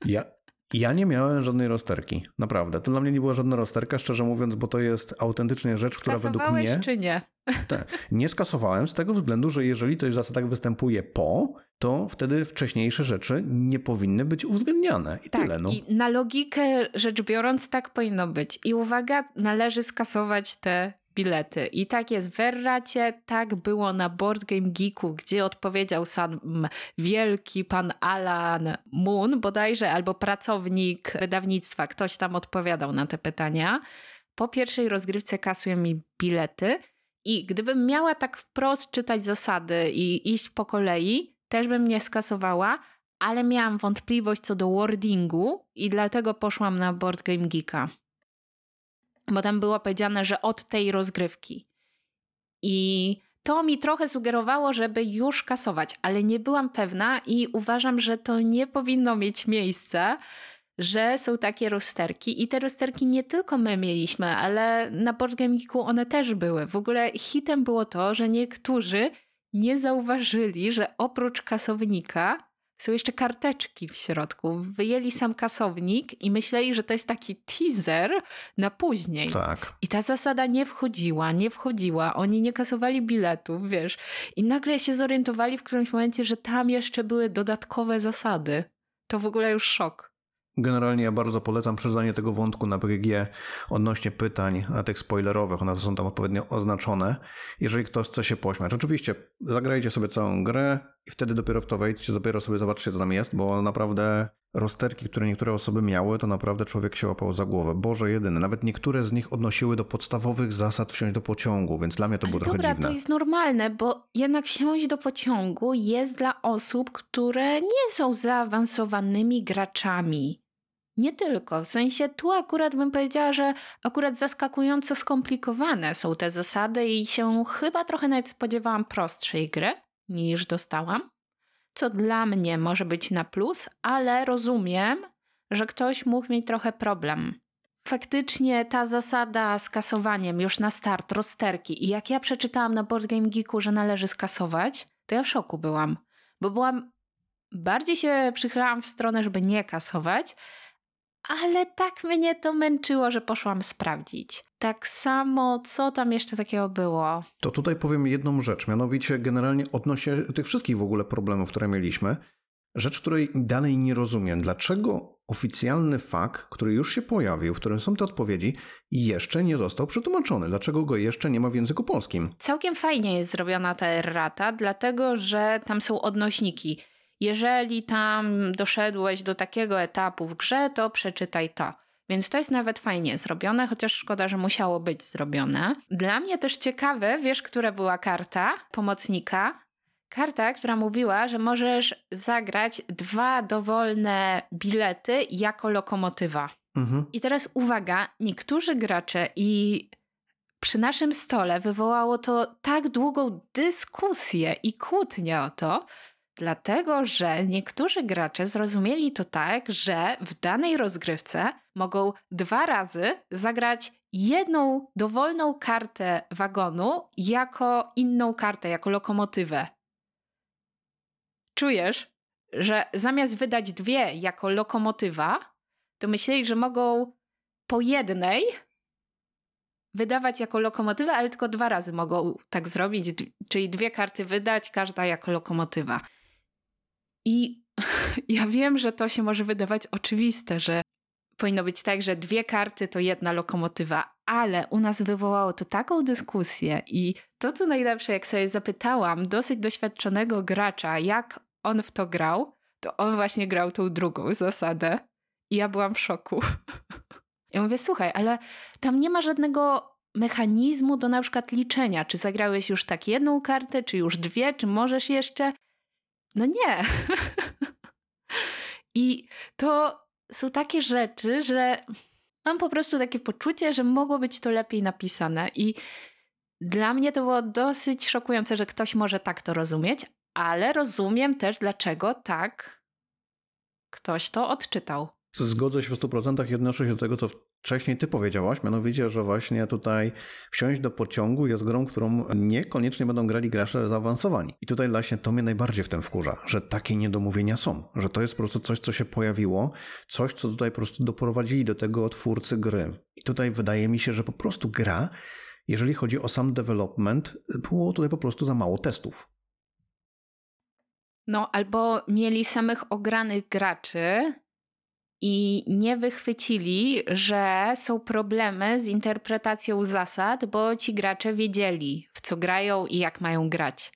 Ja, ja nie miałem żadnej rozterki, naprawdę. To dla mnie nie była żadna rozterka, szczerze mówiąc, bo to jest autentycznie rzecz, która według mnie... czy nie? Tak, nie skasowałem z tego względu, że jeżeli coś w zasadach występuje po, to wtedy wcześniejsze rzeczy nie powinny być uwzględniane. I tak, tyle. No. I na logikę rzecz biorąc tak powinno być. I uwaga, należy skasować te bilety. I tak jest w Verracie, tak było na Board Game Geeku, gdzie odpowiedział sam wielki pan Alan Moon bodajże, albo pracownik wydawnictwa. Ktoś tam odpowiadał na te pytania. Po pierwszej rozgrywce kasują mi bilety i gdybym miała tak wprost czytać zasady i iść po kolei, też bym nie skasowała, ale miałam wątpliwość co do wordingu i dlatego poszłam na Board Game Geeka bo tam było powiedziane, że od tej rozgrywki. I to mi trochę sugerowało, żeby już kasować, ale nie byłam pewna i uważam, że to nie powinno mieć miejsca, że są takie rozterki. I te rozterki nie tylko my mieliśmy, ale na Board Game Geeku one też były. W ogóle hitem było to, że niektórzy nie zauważyli, że oprócz kasownika są jeszcze karteczki w środku. Wyjęli sam kasownik i myśleli, że to jest taki teaser na później. Tak. I ta zasada nie wchodziła, nie wchodziła. Oni nie kasowali biletów, wiesz. I nagle się zorientowali w którymś momencie, że tam jeszcze były dodatkowe zasady. To w ogóle już szok. Generalnie ja bardzo polecam przeczytanie tego wątku na BGG odnośnie pytań tych spoilerowych. One są tam odpowiednio oznaczone. Jeżeli ktoś chce się pośmiać. Oczywiście zagrajcie sobie całą grę i wtedy dopiero w to wejdźcie, dopiero sobie zobaczcie, co tam jest, bo naprawdę rozterki, które niektóre osoby miały, to naprawdę człowiek się łapał za głowę. Boże jedyny. Nawet niektóre z nich odnosiły do podstawowych zasad wsiąść do pociągu, więc dla mnie to Ale było dobra, trochę dziwne. to jest normalne, bo jednak wsiąść do pociągu jest dla osób, które nie są zaawansowanymi graczami. Nie tylko. W sensie tu akurat bym powiedziała, że akurat zaskakująco skomplikowane są te zasady i się chyba trochę nawet spodziewałam prostszej gry niż dostałam. Co dla mnie może być na plus, ale rozumiem, że ktoś mógł mieć trochę problem. Faktycznie ta zasada z kasowaniem już na start, rozterki i jak ja przeczytałam na Board Game Geeku, że należy skasować, to ja w szoku byłam, bo byłam bardziej się przychylałam w stronę, żeby nie kasować, ale tak mnie to męczyło, że poszłam sprawdzić. Tak samo, co tam jeszcze takiego było? To tutaj powiem jedną rzecz, mianowicie generalnie odnośnie tych wszystkich w ogóle problemów, które mieliśmy. Rzecz, której dalej nie rozumiem. Dlaczego oficjalny fakt, który już się pojawił, w którym są te odpowiedzi, jeszcze nie został przetłumaczony? Dlaczego go jeszcze nie ma w języku polskim? Całkiem fajnie jest zrobiona ta errata, dlatego że tam są odnośniki jeżeli tam doszedłeś do takiego etapu w grze, to przeczytaj to. Więc to jest nawet fajnie zrobione, chociaż szkoda, że musiało być zrobione. Dla mnie też ciekawe, wiesz, która była karta pomocnika? Karta, która mówiła, że możesz zagrać dwa dowolne bilety jako lokomotywa. Mhm. I teraz uwaga, niektórzy gracze i przy naszym stole wywołało to tak długą dyskusję i kłótnię o to, Dlatego, że niektórzy gracze zrozumieli to tak, że w danej rozgrywce mogą dwa razy zagrać jedną dowolną kartę wagonu jako inną kartę, jako lokomotywę. Czujesz, że zamiast wydać dwie jako lokomotywa, to myśleli, że mogą po jednej wydawać jako lokomotywę, ale tylko dwa razy mogą tak zrobić, czyli dwie karty wydać, każda jako lokomotywa. I ja wiem, że to się może wydawać oczywiste, że powinno być tak, że dwie karty to jedna lokomotywa, ale u nas wywołało to taką dyskusję i to, co najlepsze, jak sobie zapytałam dosyć doświadczonego gracza, jak on w to grał, to on właśnie grał tą drugą zasadę i ja byłam w szoku. Ja mówię, słuchaj, ale tam nie ma żadnego mechanizmu do na przykład liczenia. Czy zagrałeś już tak jedną kartę, czy już dwie, czy możesz jeszcze? No nie. I to są takie rzeczy, że mam po prostu takie poczucie, że mogło być to lepiej napisane. I dla mnie to było dosyć szokujące, że ktoś może tak to rozumieć, ale rozumiem też, dlaczego tak ktoś to odczytał. Zgodzę się w 100% i odnoszę się do tego, co wcześniej ty powiedziałaś, mianowicie, że właśnie tutaj wsiąść do pociągu jest grą, którą niekoniecznie będą grali gracze zaawansowani. I tutaj właśnie to mnie najbardziej w tym wkurza, że takie niedomówienia są, że to jest po prostu coś, co się pojawiło, coś, co tutaj po prostu doprowadzili do tego twórcy gry. I tutaj wydaje mi się, że po prostu gra, jeżeli chodzi o sam development, było tutaj po prostu za mało testów. No, albo mieli samych ogranych graczy, i nie wychwycili, że są problemy z interpretacją zasad, bo ci gracze wiedzieli, w co grają i jak mają grać.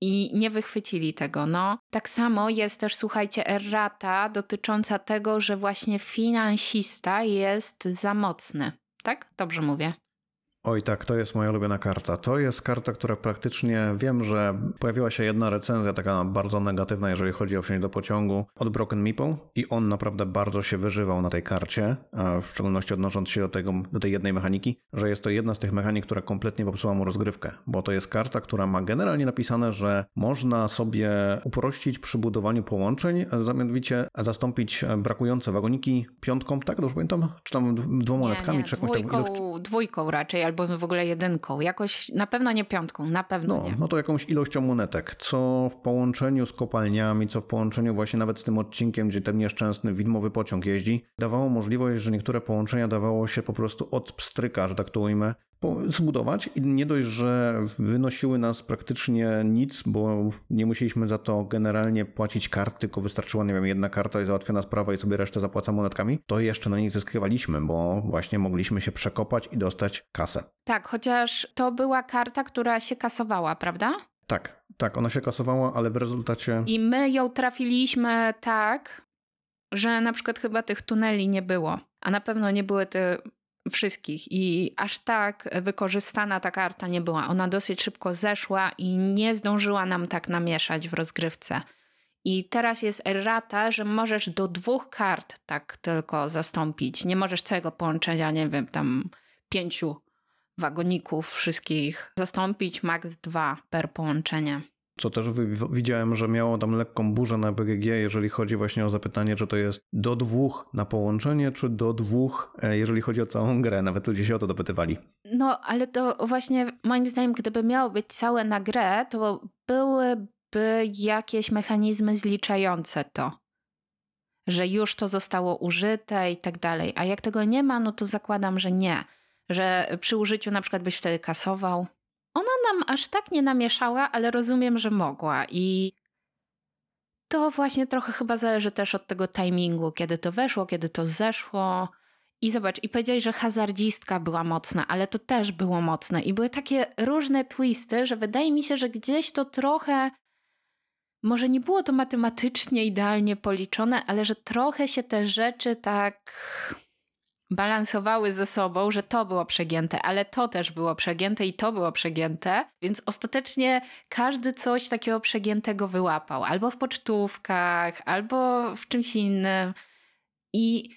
I nie wychwycili tego. No, tak samo jest też, słuchajcie, errata dotycząca tego, że właśnie finansista jest za mocny. Tak? Dobrze mówię. Oj tak, to jest moja ulubiona karta. To jest karta, która praktycznie wiem, że pojawiła się jedna recenzja taka bardzo negatywna, jeżeli chodzi o wsiąść do pociągu od Broken Meeple i on naprawdę bardzo się wyżywał na tej karcie, w szczególności odnosząc się do, tego, do tej jednej mechaniki, że jest to jedna z tych mechanik, która kompletnie popsuła mu rozgrywkę, bo to jest karta, która ma generalnie napisane, że można sobie uprościć przy budowaniu połączeń, mianowicie zastąpić brakujące wagoniki piątką, tak dobrze pamiętam? Czy tam dwoma monetkami, czy jakąś dwójką, tam ilość? Dwójką raczej, albo w ogóle jedynką. Jakoś na pewno nie piątką, na pewno no, nie. No to jakąś ilością monetek, co w połączeniu z kopalniami, co w połączeniu właśnie nawet z tym odcinkiem, gdzie ten nieszczęsny widmowy pociąg jeździ, dawało możliwość, że niektóre połączenia dawało się po prostu od pstryka, że tak to ujmę, zbudować i nie dość, że wynosiły nas praktycznie nic, bo nie musieliśmy za to generalnie płacić kart, tylko wystarczyła, nie wiem, jedna karta i załatwiona sprawa i sobie resztę zapłaca monetkami, to jeszcze na nich zyskiwaliśmy, bo właśnie mogliśmy się przekopać i dostać kasę. Tak, chociaż to była karta, która się kasowała, prawda? Tak, tak, ona się kasowała, ale w rezultacie... I my ją trafiliśmy tak, że na przykład chyba tych tuneli nie było, a na pewno nie były te wszystkich i aż tak wykorzystana ta karta nie była. Ona dosyć szybko zeszła i nie zdążyła nam tak namieszać w rozgrywce. I teraz jest errata, że możesz do dwóch kart tak tylko zastąpić. Nie możesz całego połączenia, nie wiem, tam pięciu wagoników wszystkich zastąpić, maks dwa per połączenie. Co też widziałem, że miało tam lekką burzę na BGG, jeżeli chodzi właśnie o zapytanie, czy to jest do dwóch na połączenie, czy do dwóch, e, jeżeli chodzi o całą grę. Nawet ludzie się o to dopytywali. No, ale to właśnie moim zdaniem, gdyby miało być całe na grę, to byłyby jakieś mechanizmy zliczające to. Że już to zostało użyte i tak dalej. A jak tego nie ma, no to zakładam, że nie. Że przy użyciu na przykład byś wtedy kasował. Ona nam aż tak nie namieszała, ale rozumiem, że mogła i to właśnie trochę chyba zależy też od tego timingu, kiedy to weszło, kiedy to zeszło. I zobacz, i powiedziałeś, że hazardzistka była mocna, ale to też było mocne. I były takie różne twisty, że wydaje mi się, że gdzieś to trochę. Może nie było to matematycznie idealnie policzone, ale że trochę się te rzeczy tak balansowały ze sobą, że to było przegięte, ale to też było przegięte i to było przegięte, więc ostatecznie każdy coś takiego przegiętego wyłapał, albo w pocztówkach, albo w czymś innym. I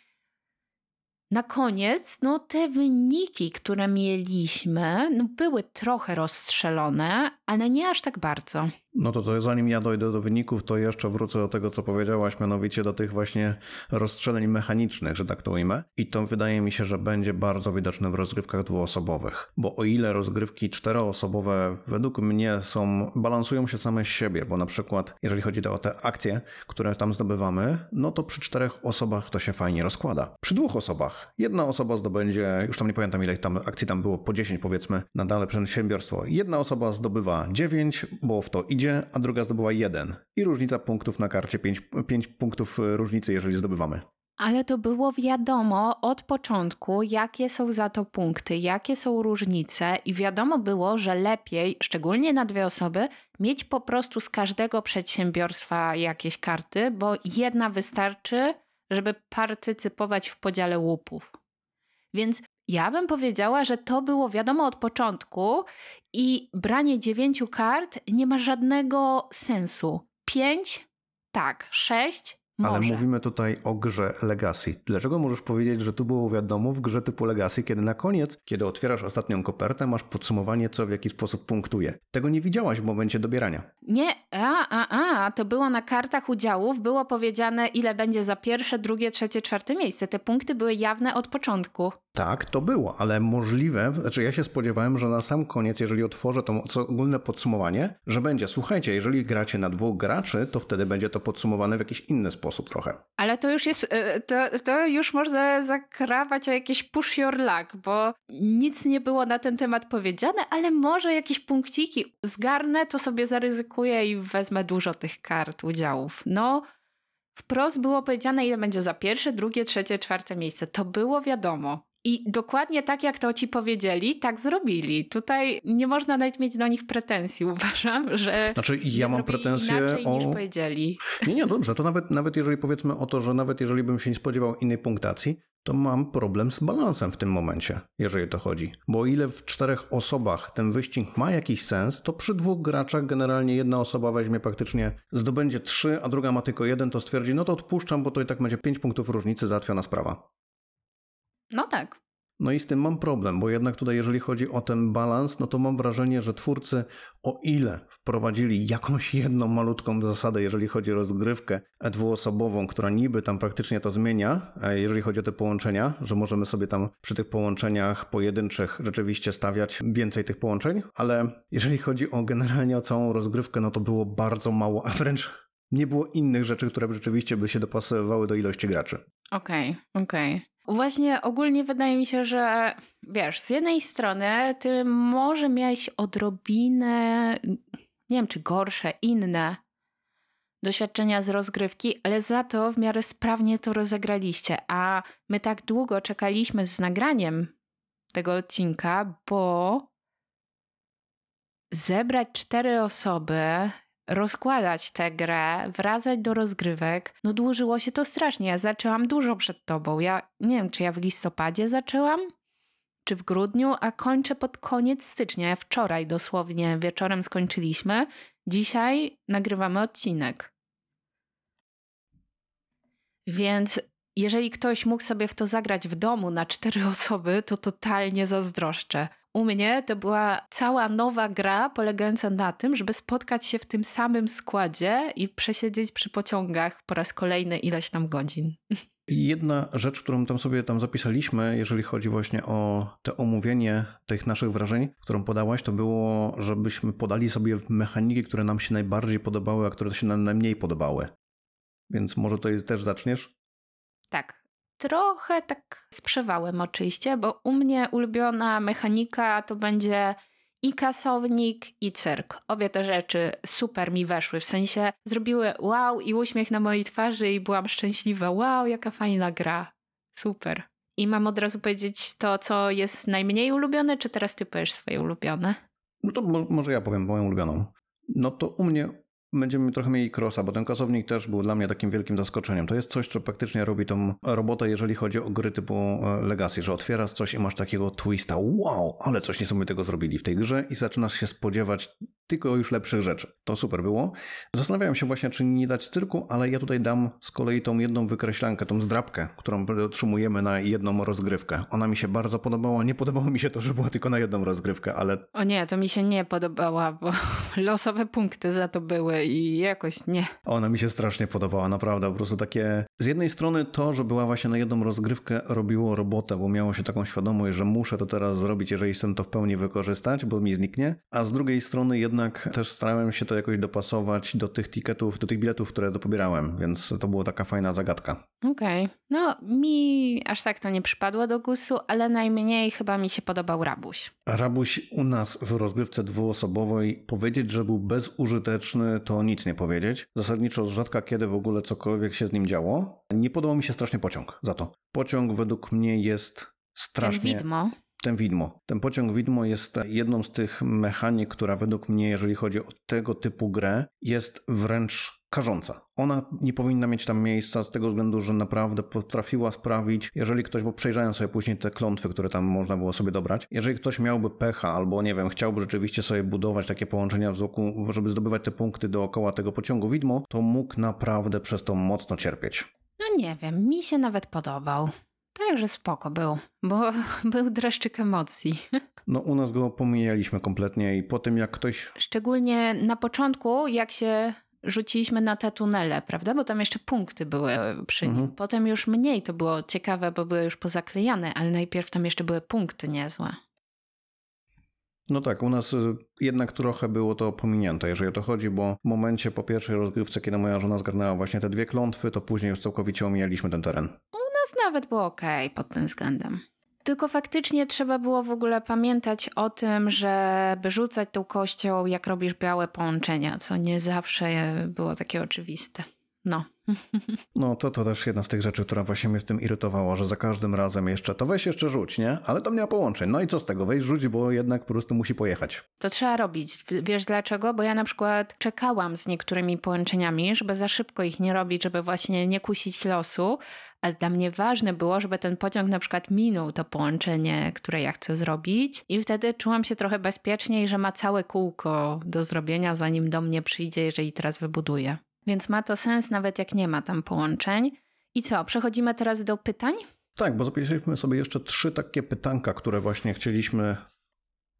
na koniec, no te wyniki, które mieliśmy, no były trochę rozstrzelone, ale nie aż tak bardzo. No to, to zanim ja dojdę do wyników, to jeszcze wrócę do tego, co powiedziałaś, mianowicie do tych właśnie rozstrzeleń mechanicznych, że tak to ujmę. I to wydaje mi się, że będzie bardzo widoczne w rozgrywkach dwuosobowych. Bo o ile rozgrywki czteroosobowe według mnie są, balansują się same z siebie, bo na przykład jeżeli chodzi o te akcje, które tam zdobywamy, no to przy czterech osobach to się fajnie rozkłada. Przy dwóch osobach jedna osoba zdobędzie, już tam nie pamiętam ile tam akcji tam było, po 10 powiedzmy, na dane przedsiębiorstwo. Jedna osoba zdobywa 9, bo w to idzie, a druga zdobyła 1. I różnica punktów na karcie, 5, 5 punktów różnicy, jeżeli zdobywamy. Ale to było wiadomo od początku, jakie są za to punkty, jakie są różnice, i wiadomo było, że lepiej, szczególnie na dwie osoby, mieć po prostu z każdego przedsiębiorstwa jakieś karty, bo jedna wystarczy, żeby partycypować w podziale łupów. Więc ja bym powiedziała, że to było wiadomo od początku i branie dziewięciu kart nie ma żadnego sensu. Pięć? Tak. Sześć? Może. Ale mówimy tutaj o grze Legacy. Dlaczego możesz powiedzieć, że tu było wiadomo w grze typu Legacy, kiedy na koniec, kiedy otwierasz ostatnią kopertę, masz podsumowanie, co w jaki sposób punktuje? Tego nie widziałaś w momencie dobierania. Nie, a, a, a, to było na kartach udziałów, było powiedziane, ile będzie za pierwsze, drugie, trzecie, czwarte miejsce. Te punkty były jawne od początku. Tak, to było, ale możliwe, znaczy ja się spodziewałem, że na sam koniec, jeżeli otworzę to ogólne podsumowanie, że będzie, słuchajcie, jeżeli gracie na dwóch graczy, to wtedy będzie to podsumowane w jakiś inny sposób trochę. Ale to już jest, e, to, to już można zakrawać o jakieś push your luck, bo nic nie było na ten temat powiedziane, ale może jakieś punkciki zgarnę, to sobie zaryzykuję i wezmę dużo tych kart udziałów. No, wprost było powiedziane, ile będzie za pierwsze, drugie, trzecie, czwarte miejsce. To było wiadomo. I dokładnie tak, jak to ci powiedzieli, tak zrobili. Tutaj nie można nawet mieć do nich pretensji, uważam, że. Znaczy, ja mam pretensje o. niż powiedzieli. Nie, nie, dobrze. To nawet, nawet jeżeli powiedzmy o to, że nawet jeżeli bym się nie spodziewał innej punktacji, to mam problem z balansem w tym momencie, jeżeli to chodzi. Bo o ile w czterech osobach ten wyścig ma jakiś sens, to przy dwóch graczach generalnie jedna osoba weźmie praktycznie, zdobędzie trzy, a druga ma tylko jeden, to stwierdzi, no to odpuszczam, bo to i tak będzie pięć punktów różnicy, załatwiona sprawa. No tak. No i z tym mam problem, bo jednak tutaj, jeżeli chodzi o ten balans, no to mam wrażenie, że twórcy, o ile wprowadzili jakąś jedną malutką zasadę, jeżeli chodzi o rozgrywkę dwuosobową, która niby tam praktycznie to zmienia, jeżeli chodzi o te połączenia, że możemy sobie tam przy tych połączeniach pojedynczych rzeczywiście stawiać więcej tych połączeń, ale jeżeli chodzi o generalnie o całą rozgrywkę, no to było bardzo mało, a wręcz nie było innych rzeczy, które rzeczywiście by się dopasowywały do ilości graczy. Okej, okay, okej. Okay. Właśnie ogólnie wydaje mi się, że wiesz, z jednej strony ty może miałeś odrobinę, nie wiem czy gorsze, inne doświadczenia z rozgrywki, ale za to w miarę sprawnie to rozegraliście. A my tak długo czekaliśmy z nagraniem tego odcinka, bo zebrać cztery osoby rozkładać tę grę, wracać do rozgrywek, no dłużyło się to strasznie. Ja zaczęłam dużo przed tobą. Ja nie wiem, czy ja w listopadzie zaczęłam, czy w grudniu, a kończę pod koniec stycznia. Ja wczoraj dosłownie wieczorem skończyliśmy. Dzisiaj nagrywamy odcinek. Więc jeżeli ktoś mógł sobie w to zagrać w domu na cztery osoby, to totalnie zazdroszczę. U mnie to była cała nowa gra polegająca na tym, żeby spotkać się w tym samym składzie i przesiedzieć przy pociągach po raz kolejny ileś tam godzin. Jedna rzecz, którą tam sobie tam zapisaliśmy, jeżeli chodzi właśnie o te omówienie tych naszych wrażeń, którą podałaś, to było, żebyśmy podali sobie mechaniki, które nam się najbardziej podobały, a które się nam najmniej podobały. Więc może to jest też zaczniesz? Tak, trochę tak z przewałem oczywiście, bo u mnie ulubiona mechanika to będzie i kasownik, i cyrk. Obie te rzeczy super mi weszły, w sensie zrobiły wow i uśmiech na mojej twarzy i byłam szczęśliwa. Wow, jaka fajna gra. Super. I mam od razu powiedzieć to, co jest najmniej ulubione, czy teraz ty powiesz swoje ulubione? No to może ja powiem moją ulubioną. No to u mnie Będziemy trochę mieli crossa, bo ten kasownik też był dla mnie takim wielkim zaskoczeniem. To jest coś, co praktycznie robi tą robotę, jeżeli chodzi o gry typu e, Legacy, że otwierasz coś i masz takiego twista, wow, ale coś niesamowitego zrobili w tej grze i zaczynasz się spodziewać tylko już lepszych rzeczy. To super było. Zastanawiałem się właśnie, czy nie dać cyrku, ale ja tutaj dam z kolei tą jedną wykreślankę, tą zdrabkę, którą otrzymujemy na jedną rozgrywkę. Ona mi się bardzo podobała. Nie podobało mi się to, że była tylko na jedną rozgrywkę, ale... O nie, to mi się nie podobała, bo losowe punkty za to były i jakoś nie. Ona mi się strasznie podobała, naprawdę. Po prostu takie... Z jednej strony to, że była właśnie na jedną rozgrywkę robiło robotę, bo miało się taką świadomość, że muszę to teraz zrobić, jeżeli chcę to w pełni wykorzystać, bo mi zniknie. A z drugiej strony jednak też starałem się to jakoś dopasować do tych tiketów, do tych biletów, które dopobierałem, więc to była taka fajna zagadka. Okej. Okay. No, mi aż tak to nie przypadło do gustu, ale najmniej chyba mi się podobał Rabuś. Rabuś u nas w rozgrywce dwuosobowej powiedzieć, że był bezużyteczny, to nic nie powiedzieć. Zasadniczo rzadka kiedy w ogóle cokolwiek się z nim działo. Nie podobał mi się strasznie pociąg za to. Pociąg według mnie jest strasznie... Ten widmo ten widmo. Ten pociąg widmo jest jedną z tych mechanik, która według mnie, jeżeli chodzi o tego typu grę, jest wręcz karząca. Ona nie powinna mieć tam miejsca z tego względu, że naprawdę potrafiła sprawić, jeżeli ktoś, bo przejrzałem sobie później te klątwy, które tam można było sobie dobrać, jeżeli ktoś miałby pecha albo nie wiem, chciałby rzeczywiście sobie budować takie połączenia wokół, żeby zdobywać te punkty dookoła tego pociągu widmo, to mógł naprawdę przez to mocno cierpieć. No nie wiem, mi się nawet podobał. Także spoko był, bo był dreszczyk emocji. No u nas go pomijaliśmy kompletnie i po tym jak ktoś... Szczególnie na początku, jak się rzuciliśmy na te tunele, prawda? Bo tam jeszcze punkty były przy nim. Mhm. Potem już mniej to było ciekawe, bo były już pozaklejane, ale najpierw tam jeszcze były punkty niezłe. No tak, u nas y, jednak trochę było to pominięte, jeżeli o to chodzi, bo w momencie po pierwszej rozgrywce, kiedy moja żona zgarnęła właśnie te dwie klątwy, to później już całkowicie omijaliśmy ten teren nas nawet było ok pod tym względem. Tylko faktycznie trzeba było w ogóle pamiętać o tym, żeby rzucać tą kością, jak robisz białe połączenia, co nie zawsze było takie oczywiste. No. No to to też jedna z tych rzeczy, która właśnie mnie w tym irytowała, że za każdym razem jeszcze to weź jeszcze rzuć, nie? Ale tam nie ma połączeń. No i co z tego? Weź rzuć, bo jednak po prostu musi pojechać. To trzeba robić. Wiesz dlaczego? Bo ja na przykład czekałam z niektórymi połączeniami, żeby za szybko ich nie robić, żeby właśnie nie kusić losu, ale dla mnie ważne było, żeby ten pociąg na przykład minął to połączenie, które ja chcę zrobić i wtedy czułam się trochę bezpieczniej, że ma całe kółko do zrobienia, zanim do mnie przyjdzie, jeżeli teraz wybuduje. Więc ma to sens nawet jak nie ma tam połączeń. I co, przechodzimy teraz do pytań? Tak, bo zapisaliśmy sobie jeszcze trzy takie pytanka, które właśnie chcieliśmy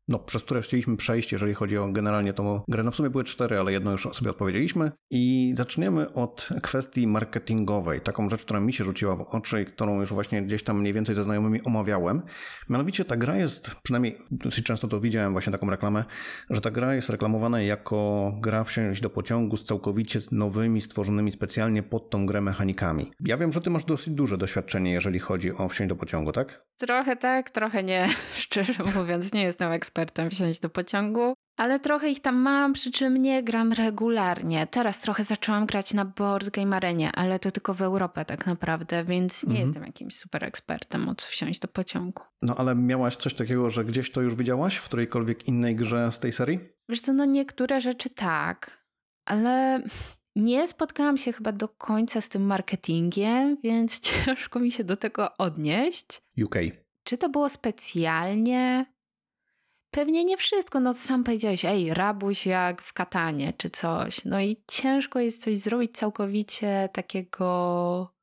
no, przez które chcieliśmy przejść, jeżeli chodzi o generalnie tą grę. No w sumie były cztery, ale jedno już sobie odpowiedzieliśmy. I zaczniemy od kwestii marketingowej. Taką rzecz, która mi się rzuciła w oczy i którą już właśnie gdzieś tam mniej więcej ze znajomymi omawiałem. Mianowicie ta gra jest, przynajmniej dosyć często to widziałem właśnie taką reklamę, że ta gra jest reklamowana jako gra wsiąść do pociągu z całkowicie nowymi, stworzonymi specjalnie pod tą grę mechanikami. Ja wiem, że ty masz dosyć duże doświadczenie, jeżeli chodzi o wsiąść do pociągu, tak? Trochę tak, trochę nie. Szczerze mówiąc, nie jestem ekspertem ekspertem wsiąść do pociągu, ale trochę ich tam mam, przy czym nie gram regularnie. Teraz trochę zaczęłam grać na Board Game Arenie, ale to tylko w Europę tak naprawdę, więc nie mhm. jestem jakimś super ekspertem, o co wsiąść do pociągu. No ale miałaś coś takiego, że gdzieś to już widziałaś w którejkolwiek innej grze z tej serii? Wiesz co, no niektóre rzeczy tak, ale nie spotkałam się chyba do końca z tym marketingiem, więc ciężko mi się do tego odnieść. UK. Czy to było specjalnie? Pewnie nie wszystko, no sam powiedziałeś, ej, rabuś jak w katanie czy coś. No i ciężko jest coś zrobić całkowicie takiego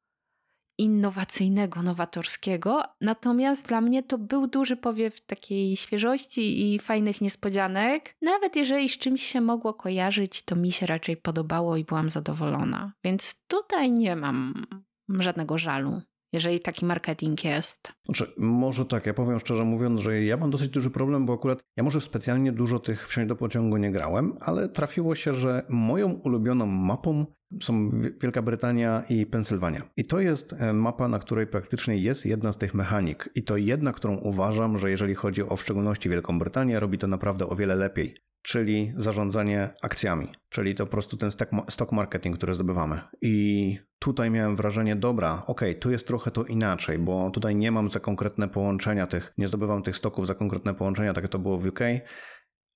innowacyjnego, nowatorskiego. Natomiast dla mnie to był duży powiew takiej świeżości i fajnych niespodzianek. Nawet jeżeli z czymś się mogło kojarzyć, to mi się raczej podobało i byłam zadowolona. Więc tutaj nie mam żadnego żalu jeżeli taki marketing jest. Znaczy, może tak, ja powiem szczerze mówiąc, że ja mam dosyć duży problem, bo akurat ja może specjalnie dużo tych wsiąść do pociągu nie grałem, ale trafiło się, że moją ulubioną mapą są Wielka Brytania i Pensylwania. I to jest e, mapa, na której praktycznie jest jedna z tych mechanik. I to jedna, którą uważam, że jeżeli chodzi o w szczególności Wielką Brytanię, robi to naprawdę o wiele lepiej czyli zarządzanie akcjami, czyli to po prostu ten stock marketing, który zdobywamy. I tutaj miałem wrażenie, dobra, ok, tu jest trochę to inaczej, bo tutaj nie mam za konkretne połączenia tych, nie zdobywam tych stoków za konkretne połączenia, tak jak to było w UK,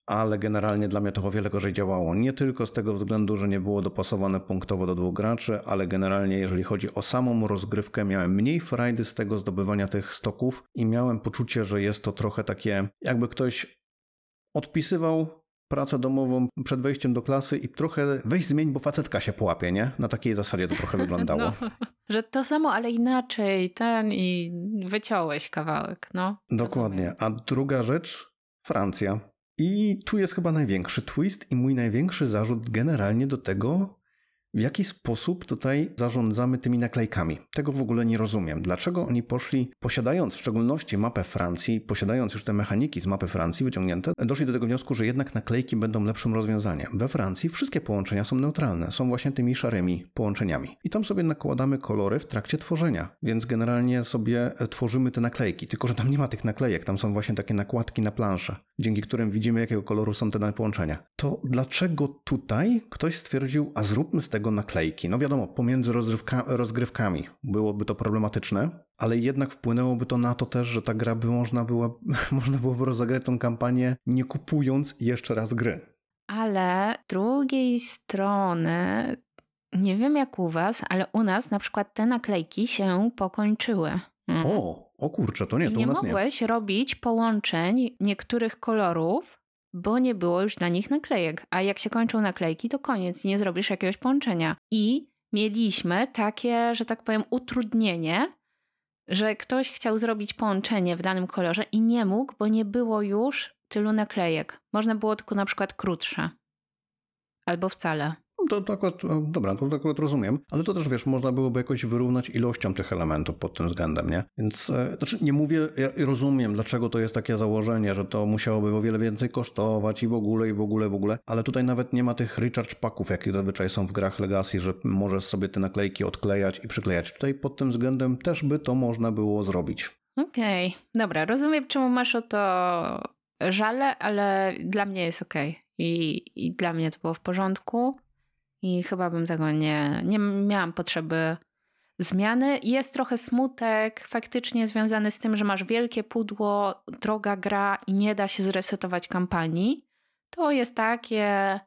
ale generalnie dla mnie to o wiele gorzej działało. Nie tylko z tego względu, że nie było dopasowane punktowo do dwóch graczy, ale generalnie jeżeli chodzi o samą rozgrywkę, miałem mniej frajdy z tego zdobywania tych stoków i miałem poczucie, że jest to trochę takie, jakby ktoś odpisywał pracę domową przed wejściem do klasy i trochę weź zmień, bo facetka się połapie, nie? Na takiej zasadzie to trochę wyglądało. No, że to samo, ale inaczej, ten i wyciąłeś kawałek, no. Dokładnie. A druga rzecz, Francja. I tu jest chyba największy twist i mój największy zarzut generalnie do tego, w jaki sposób tutaj zarządzamy tymi naklejkami? Tego w ogóle nie rozumiem. Dlaczego oni poszli, posiadając w szczególności mapę Francji, posiadając już te mechaniki z mapy Francji wyciągnięte, doszli do tego wniosku, że jednak naklejki będą lepszym rozwiązaniem. We Francji wszystkie połączenia są neutralne, są właśnie tymi szarymi połączeniami. I tam sobie nakładamy kolory w trakcie tworzenia, więc generalnie sobie tworzymy te naklejki, tylko że tam nie ma tych naklejek, tam są właśnie takie nakładki na planszę, dzięki którym widzimy, jakiego koloru są te połączenia. To dlaczego tutaj ktoś stwierdził, a zróbmy z tego tego naklejki. No wiadomo, pomiędzy rozgrywkami byłoby to problematyczne, ale jednak wpłynęłoby to na to też, że ta gra by można, była, można byłoby rozegrać tą kampanię nie kupując jeszcze raz gry. Ale z drugiej strony, nie wiem jak u was, ale u nas na przykład te naklejki się pokończyły. Mhm. O, o kurczę, to nie, to nie u nas mogłeś robić połączeń niektórych kolorów bo nie było już na nich naklejek. A jak się kończą naklejki, to koniec, nie zrobisz jakiegoś połączenia. I mieliśmy takie, że tak powiem, utrudnienie, że ktoś chciał zrobić połączenie w danym kolorze i nie mógł, bo nie było już tylu naklejek. Można było tylko na przykład krótsze. Albo wcale. To, to akurat, dobra, to, to akurat rozumiem, ale to też wiesz, można byłoby jakoś wyrównać ilością tych elementów pod tym względem, nie? Więc e, znaczy nie mówię, ja rozumiem, dlaczego to jest takie założenie, że to musiałoby o wiele więcej kosztować i w ogóle, i w ogóle, w ogóle, ale tutaj nawet nie ma tych recharge packów, jakie zazwyczaj są w grach Legacy, że możesz sobie te naklejki odklejać i przyklejać. Tutaj pod tym względem też by to można było zrobić. Okej, okay. dobra, rozumiem, czemu masz o to żale, ale dla mnie jest okej. Okay. I, I dla mnie to było w porządku i chyba bym tego nie, nie miałam potrzeby zmiany. Jest trochę smutek faktycznie związany z tym, że masz wielkie pudło, droga gra i nie da się zresetować kampanii. To jest takie,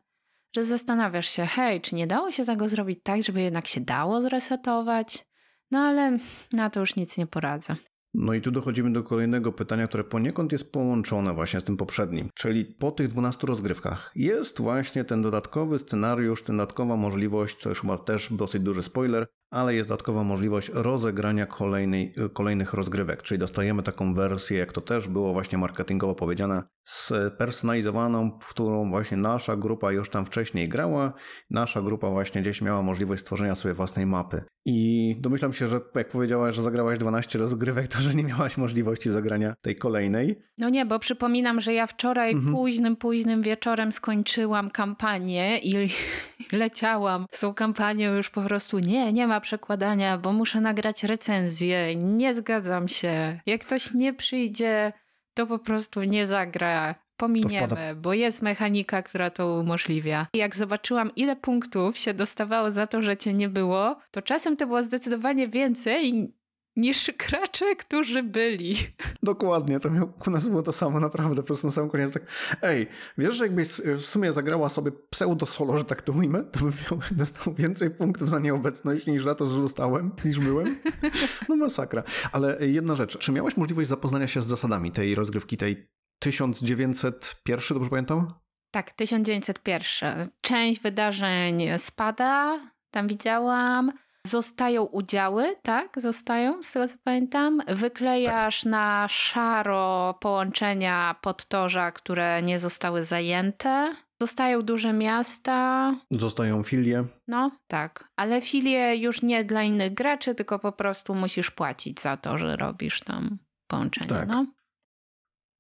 że zastanawiasz się, hej, czy nie dało się tego zrobić tak, żeby jednak się dało zresetować? No ale na to już nic nie poradzę. No i tu dochodzimy do kolejnego pytania, które poniekąd jest połączone właśnie z tym poprzednim. Czyli po tych 12 rozgrywkach jest właśnie ten dodatkowy scenariusz, ten dodatkowa możliwość, co już ma też dosyć duży spoiler, ale jest dodatkowa możliwość rozegrania kolejnej, kolejnych rozgrywek, czyli dostajemy taką wersję, jak to też było właśnie marketingowo powiedziane, spersonalizowaną, w którą właśnie nasza grupa już tam wcześniej grała, nasza grupa właśnie gdzieś miała możliwość stworzenia sobie własnej mapy. I domyślam się, że jak powiedziałaś, że zagrałaś 12 rozgrywek, to że nie miałaś możliwości zagrania tej kolejnej. No nie, bo przypominam, że ja wczoraj mhm. późnym, późnym wieczorem skończyłam kampanię i leciałam z tą kampanią już po prostu nie, nie ma przekładania, bo muszę nagrać recenzję, nie zgadzam się. Jak ktoś nie przyjdzie, to po prostu nie zagra. Pominiemy, bo jest mechanika, która to umożliwia. Jak zobaczyłam, ile punktów się dostawało za to, że cię nie było, to czasem to było zdecydowanie więcej niż gracze, którzy byli. Dokładnie, to miał, u nas było to samo, naprawdę, po prostu na sam koniec tak, ej, wiesz, że jakbyś w sumie zagrała sobie pseudo-solo, że tak to ujmę, to bym miał, dostał więcej punktów za nieobecność niż za to, że zostałem, niż byłem. No masakra. Ale jedna rzecz, czy miałeś możliwość zapoznania się z zasadami tej rozgrywki, tej 1901, dobrze pamiętam? Tak, 1901. Część wydarzeń spada, tam widziałam. Zostają udziały, tak? Zostają, z tego co pamiętam. Wyklejasz tak. na szaro połączenia podtorza, które nie zostały zajęte. Zostają duże miasta. Zostają filie. No, tak. Ale filie już nie dla innych graczy, tylko po prostu musisz płacić za to, że robisz tam połączenie. Tak. No.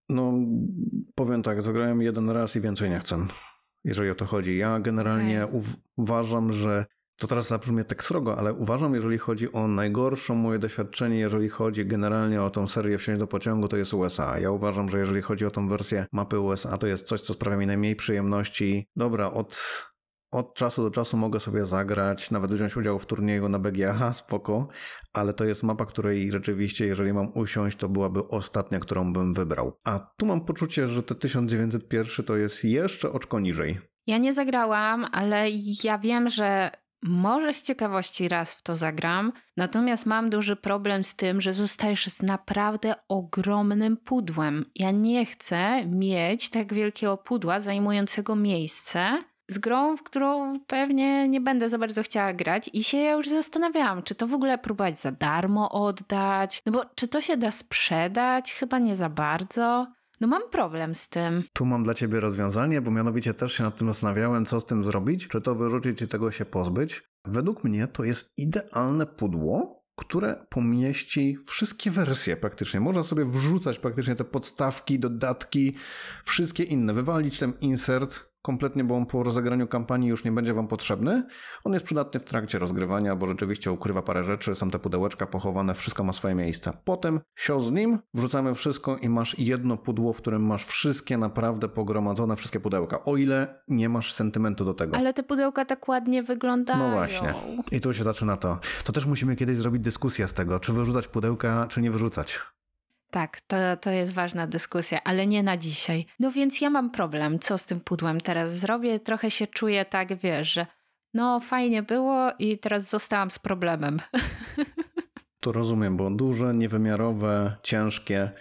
no, powiem tak, zagrałem jeden raz i więcej nie chcę, jeżeli o to chodzi. Ja generalnie okay. uważam, że to teraz zabrzmie tak srogo, ale uważam, jeżeli chodzi o najgorsze moje doświadczenie, jeżeli chodzi generalnie o tą serię Wsiąść do pociągu, to jest USA. Ja uważam, że jeżeli chodzi o tą wersję mapy USA, to jest coś, co sprawia mi najmniej przyjemności. Dobra, od, od czasu do czasu mogę sobie zagrać, nawet wziąć udział w turnieju na BGA, spoko, ale to jest mapa, której rzeczywiście, jeżeli mam usiąść, to byłaby ostatnia, którą bym wybrał. A tu mam poczucie, że te 1901 to jest jeszcze oczko niżej. Ja nie zagrałam, ale ja wiem, że Może z ciekawości raz w to zagram, natomiast mam duży problem z tym, że zostajesz z naprawdę ogromnym pudłem. Ja nie chcę mieć tak wielkiego pudła zajmującego miejsce z grą, w którą pewnie nie będę za bardzo chciała grać i się ja już zastanawiałam, czy to w ogóle próbować za darmo oddać, no bo czy to się da sprzedać? Chyba nie za bardzo. No mam problem z tym. Tu mam dla ciebie rozwiązanie, bo mianowicie też się nad tym zastanawiałem, co z tym zrobić, czy to wyrzucić i tego się pozbyć. Według mnie to jest idealne pudło, które pomieści wszystkie wersje praktycznie. Można sobie wrzucać praktycznie te podstawki, dodatki, wszystkie inne, wywalić ten insert, kompletnie, bo on po rozegraniu kampanii już nie będzie wam potrzebny. On jest przydatny w trakcie rozgrywania, bo rzeczywiście ukrywa parę rzeczy, są te pudełeczka pochowane, wszystko ma swoje miejsce. Potem sio z nim, wrzucamy wszystko i masz jedno pudło, w którym masz wszystkie naprawdę pogromadzone, wszystkie pudełka. O ile nie masz sentymentu do tego. Ale te pudełka tak ładnie wyglądają. No właśnie. I tu się zaczyna to. To też musimy kiedyś zrobić dyskusję z tego, czy wyrzucać pudełka, czy nie wyrzucać. Tak, to, to jest ważna dyskusja, ale nie na dzisiaj. No więc ja mam problem, co z tym pudłem teraz zrobię. Trochę się czuję tak, wiesz, że no fajnie było i teraz zostałam z problemem. To rozumiem, bo duże, niewymiarowe, ciężkie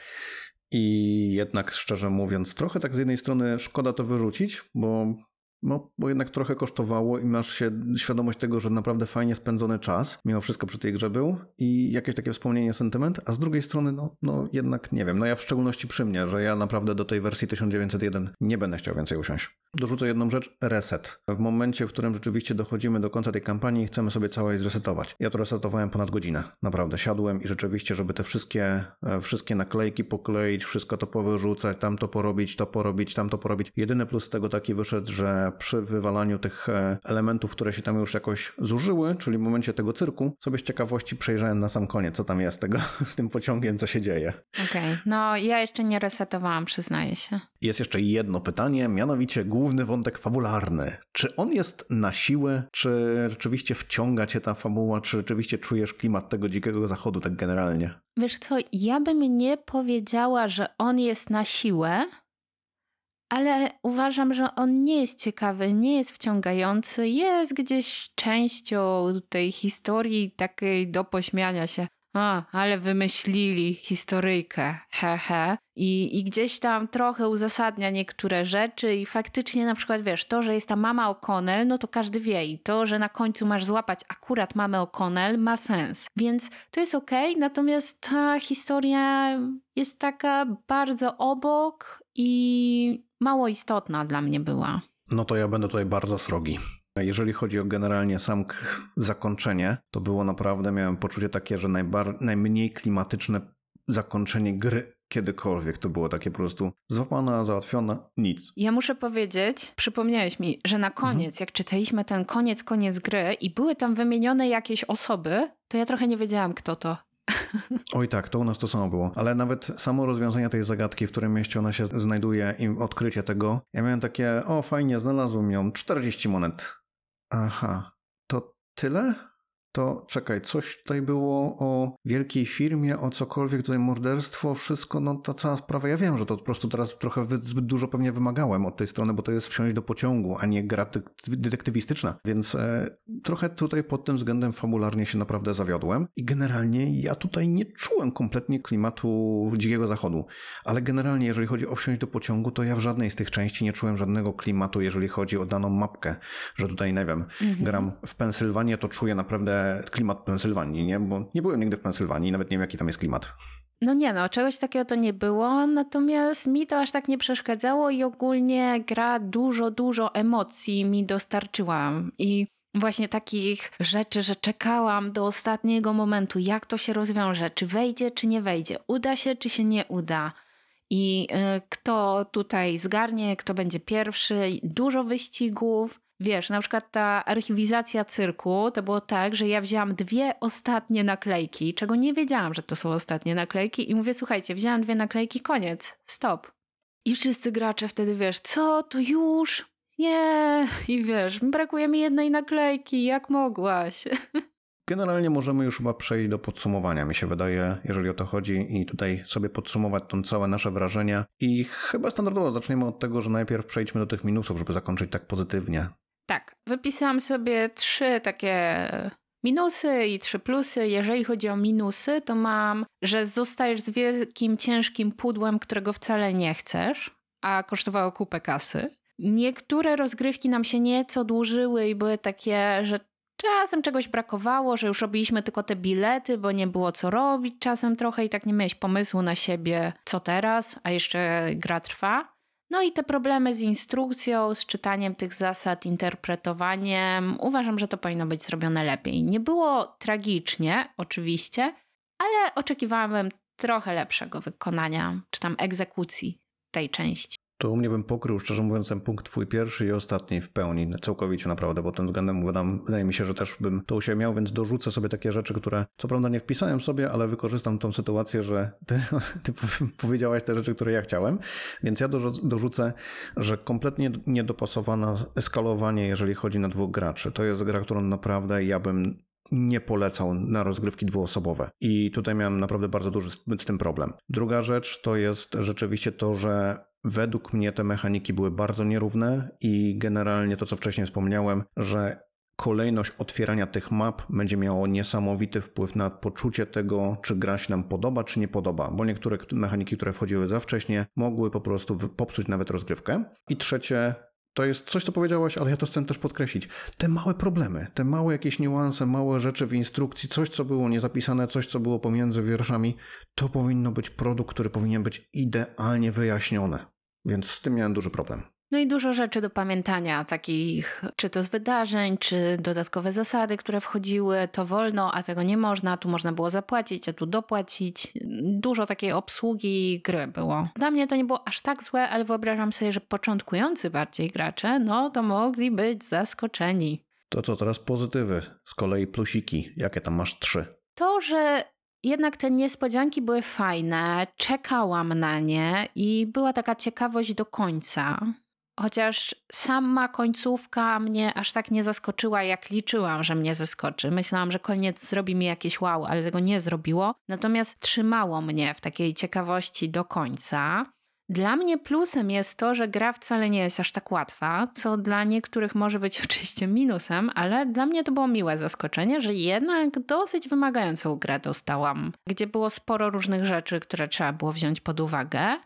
i jednak szczerze mówiąc, trochę tak z jednej strony szkoda to wyrzucić, bo no, bo jednak trochę kosztowało i masz się świadomość tego, że naprawdę fajnie spędzony czas, mimo wszystko przy tej grze był i jakieś takie wspomnienie, sentyment, a z drugiej strony, no, no jednak nie wiem, no ja w szczególności przy mnie, że ja naprawdę do tej wersji 1901 nie będę chciał więcej usiąść. Dorzucę jedną rzecz, reset. W momencie, w którym rzeczywiście dochodzimy do końca tej kampanii, chcemy sobie całe zresetować. Ja to resetowałem ponad godzinę. Naprawdę siadłem i rzeczywiście, żeby te wszystkie, e, wszystkie naklejki pokleić, wszystko to powyrzucać, tam to porobić, to porobić, tam to porobić. Jedyny plus z tego taki wyszedł, że przy wywalaniu tych e, elementów, które się tam już jakoś zużyły, czyli w momencie tego cyrku, sobie z ciekawości przejrzałem na sam koniec, co tam jest tego, z tym pociągiem, co się dzieje. Okej, okay. no ja jeszcze nie resetowałam, przyznaję się. Jest jeszcze jedno pytanie, mianowicie główny wątek fabularny. Czy on jest na siłę, czy rzeczywiście wciąga cię ta fabuła, czy rzeczywiście czujesz klimat tego dzikiego zachodu tak generalnie? Wiesz co, ja bym nie powiedziała, że on jest na siłę, ale uważam, że on nie jest ciekawy, nie jest wciągający, jest gdzieś częścią tej historii takiej do pośmiania się. A, ale wymyślili historyjkę, hehe. He. I, I gdzieś tam trochę uzasadnia niektóre rzeczy i faktycznie na przykład wiesz, to, że jest ta mama O'Connell, no to każdy wie i to, że na końcu masz złapać akurat mamę O'Connell ma sens. Więc to jest okej, okay, natomiast ta historia jest taka bardzo obok i mało istotna dla mnie była. No to ja będę tutaj bardzo srogi. Jeżeli chodzi o generalnie sam zakończenie, to było naprawdę, miałem poczucie takie, że najmniej klimatyczne zakończenie gry kiedykolwiek. To było takie po prostu złapana, załatwiona, nic. Ja muszę powiedzieć, przypomniałeś mi, że na mhm. koniec, mhm. jak czytaliśmy ten koniec, koniec gry i były tam wymienione jakieś osoby, to ja trochę nie wiedziałam, kto to. Oj tak, to u nas to samo było. Ale nawet samo rozwiązanie tej zagadki, w którym mieście ona się znajduje i odkrycie tego, ja miałem takie, o fajnie, znalazłem ją, 40 monet. Aha, to tyle? To czekaj, coś tutaj było o wielkiej firmie, o cokolwiek, tutaj morderstwo, wszystko, no ta cała sprawa, ja wiem, że to po prostu teraz trochę zbyt dużo pewnie wymagałem od tej strony, bo to jest wsiąść do pociągu, a nie gra detektywistyczna, więc e, trochę tutaj pod tym względem fabularnie się naprawdę zawiodłem i generalnie ja tutaj nie czułem kompletnie klimatu Dzikiego Zachodu, ale generalnie jeżeli chodzi o wsiąść do pociągu, to ja w żadnej z tych części nie czułem żadnego klimatu, jeżeli chodzi o daną mapkę, że tutaj, nie wiem, mhm. gram w Pensylwanię, to czuję naprawdę klimat Pensylwanii, nie? Bo nie byłem nigdy w Pensylwanii, nawet nie wiem, jaki tam jest klimat. No nie no, czegoś takiego to nie było, natomiast mi to aż tak nie przeszkadzało i ogólnie gra dużo, dużo emocji mi dostarczyła. I właśnie takich rzeczy, że czekałam do ostatniego momentu, jak to się rozwiąże, czy wejdzie, czy nie wejdzie, uda się, czy się nie uda. I y, kto tutaj zgarnie, kto będzie pierwszy, dużo wyścigów. Wiesz, na przykład ta archiwizacja cyrku to było tak, że ja wzięłam dwie ostatnie naklejki, czego nie wiedziałam, że to są ostatnie naklejki, i mówię: Słuchajcie, wzięłam dwie naklejki, koniec, stop. I wszyscy gracze wtedy wiesz, co to już? Nie, i wiesz, brakuje mi jednej naklejki, jak mogłaś? Generalnie możemy już chyba przejść do podsumowania, mi się wydaje, jeżeli o to chodzi, i tutaj sobie podsumować tą całe nasze wrażenia. I chyba standardowo zaczniemy od tego, że najpierw przejdźmy do tych minusów, żeby zakończyć tak pozytywnie. Tak, wypisałam sobie trzy takie minusy i trzy plusy. Jeżeli chodzi o minusy, to mam, że zostajesz z wielkim, ciężkim pudłem, którego wcale nie chcesz, a kosztowało kupę kasy. Niektóre rozgrywki nam się nieco dłużyły i były takie, że czasem czegoś brakowało, że już robiliśmy tylko te bilety, bo nie było co robić czasem trochę i tak nie miałeś pomysłu na siebie, co teraz, a jeszcze gra trwa. No i te problemy z instrukcją, z czytaniem tych zasad, interpretowaniem, uważam, że to powinno być zrobione lepiej. Nie było tragicznie, oczywiście, ale oczekiwałabym trochę lepszego wykonania, czy tam egzekucji tej części. To u mnie bym pokrył, szczerze mówiąc, ten punkt twój pierwszy i ostatni w pełni, całkowicie naprawdę, bo tym względem wydam, wydaje mi się, że też bym to u siebie miał, więc dorzucę sobie takie rzeczy, które co prawda nie wpisałem sobie, ale wykorzystam tą sytuację, że ty, ty powiedziałaś te rzeczy, które ja chciałem, więc ja dorzucę, że kompletnie niedopasowane skalowanie, jeżeli chodzi na dwóch graczy. To jest gra, którą naprawdę ja bym nie polecał na rozgrywki dwuosobowe. I tutaj miałem naprawdę bardzo duży z tym problem. Druga rzecz to jest rzeczywiście to, że według mnie te mechaniki były bardzo nierówne i generalnie to, co wcześniej wspomniałem, że kolejność otwierania tych map będzie miało niesamowity wpływ na poczucie tego, czy gra się nam podoba, czy nie podoba, bo niektóre mechaniki, które wchodziły za wcześnie, mogły po prostu popsuć nawet rozgrywkę. I trzecie, to jest coś, co powiedziałaś, ale ja to chcę też podkreślić. Te małe problemy, te małe jakieś niuanse, małe rzeczy w instrukcji, coś, co było niezapisane, coś, co było pomiędzy wierszami, to powinno być produkt, który powinien być idealnie wyjaśniony. Więc z tym miałem duży problem. No i dużo rzeczy do pamiętania, takich czy to z wydarzeń, czy dodatkowe zasady, które wchodziły, to wolno, a tego nie można, tu można było zapłacić, a tu dopłacić. Dużo takiej obsługi gry było. Dla mnie to nie było aż tak złe, ale wyobrażam sobie, że początkujący bardziej gracze, no to mogli być zaskoczeni. To co teraz pozytywy, z kolei plusiki, jakie tam masz trzy? To, że jednak te niespodzianki były fajne, czekałam na nie i była taka ciekawość do końca. Chociaż sama końcówka mnie aż tak nie zaskoczyła, jak liczyłam, że mnie zaskoczy. Myślałam, że koniec zrobi mi jakieś wow, ale tego nie zrobiło. Natomiast trzymało mnie w takiej ciekawości do końca. Dla mnie plusem jest to, że gra wcale nie jest aż tak łatwa, co dla niektórych może być oczywiście minusem, ale dla mnie to było miłe zaskoczenie, że jednak dosyć wymagającą grę dostałam, gdzie było sporo różnych rzeczy, które trzeba było wziąć pod uwagę.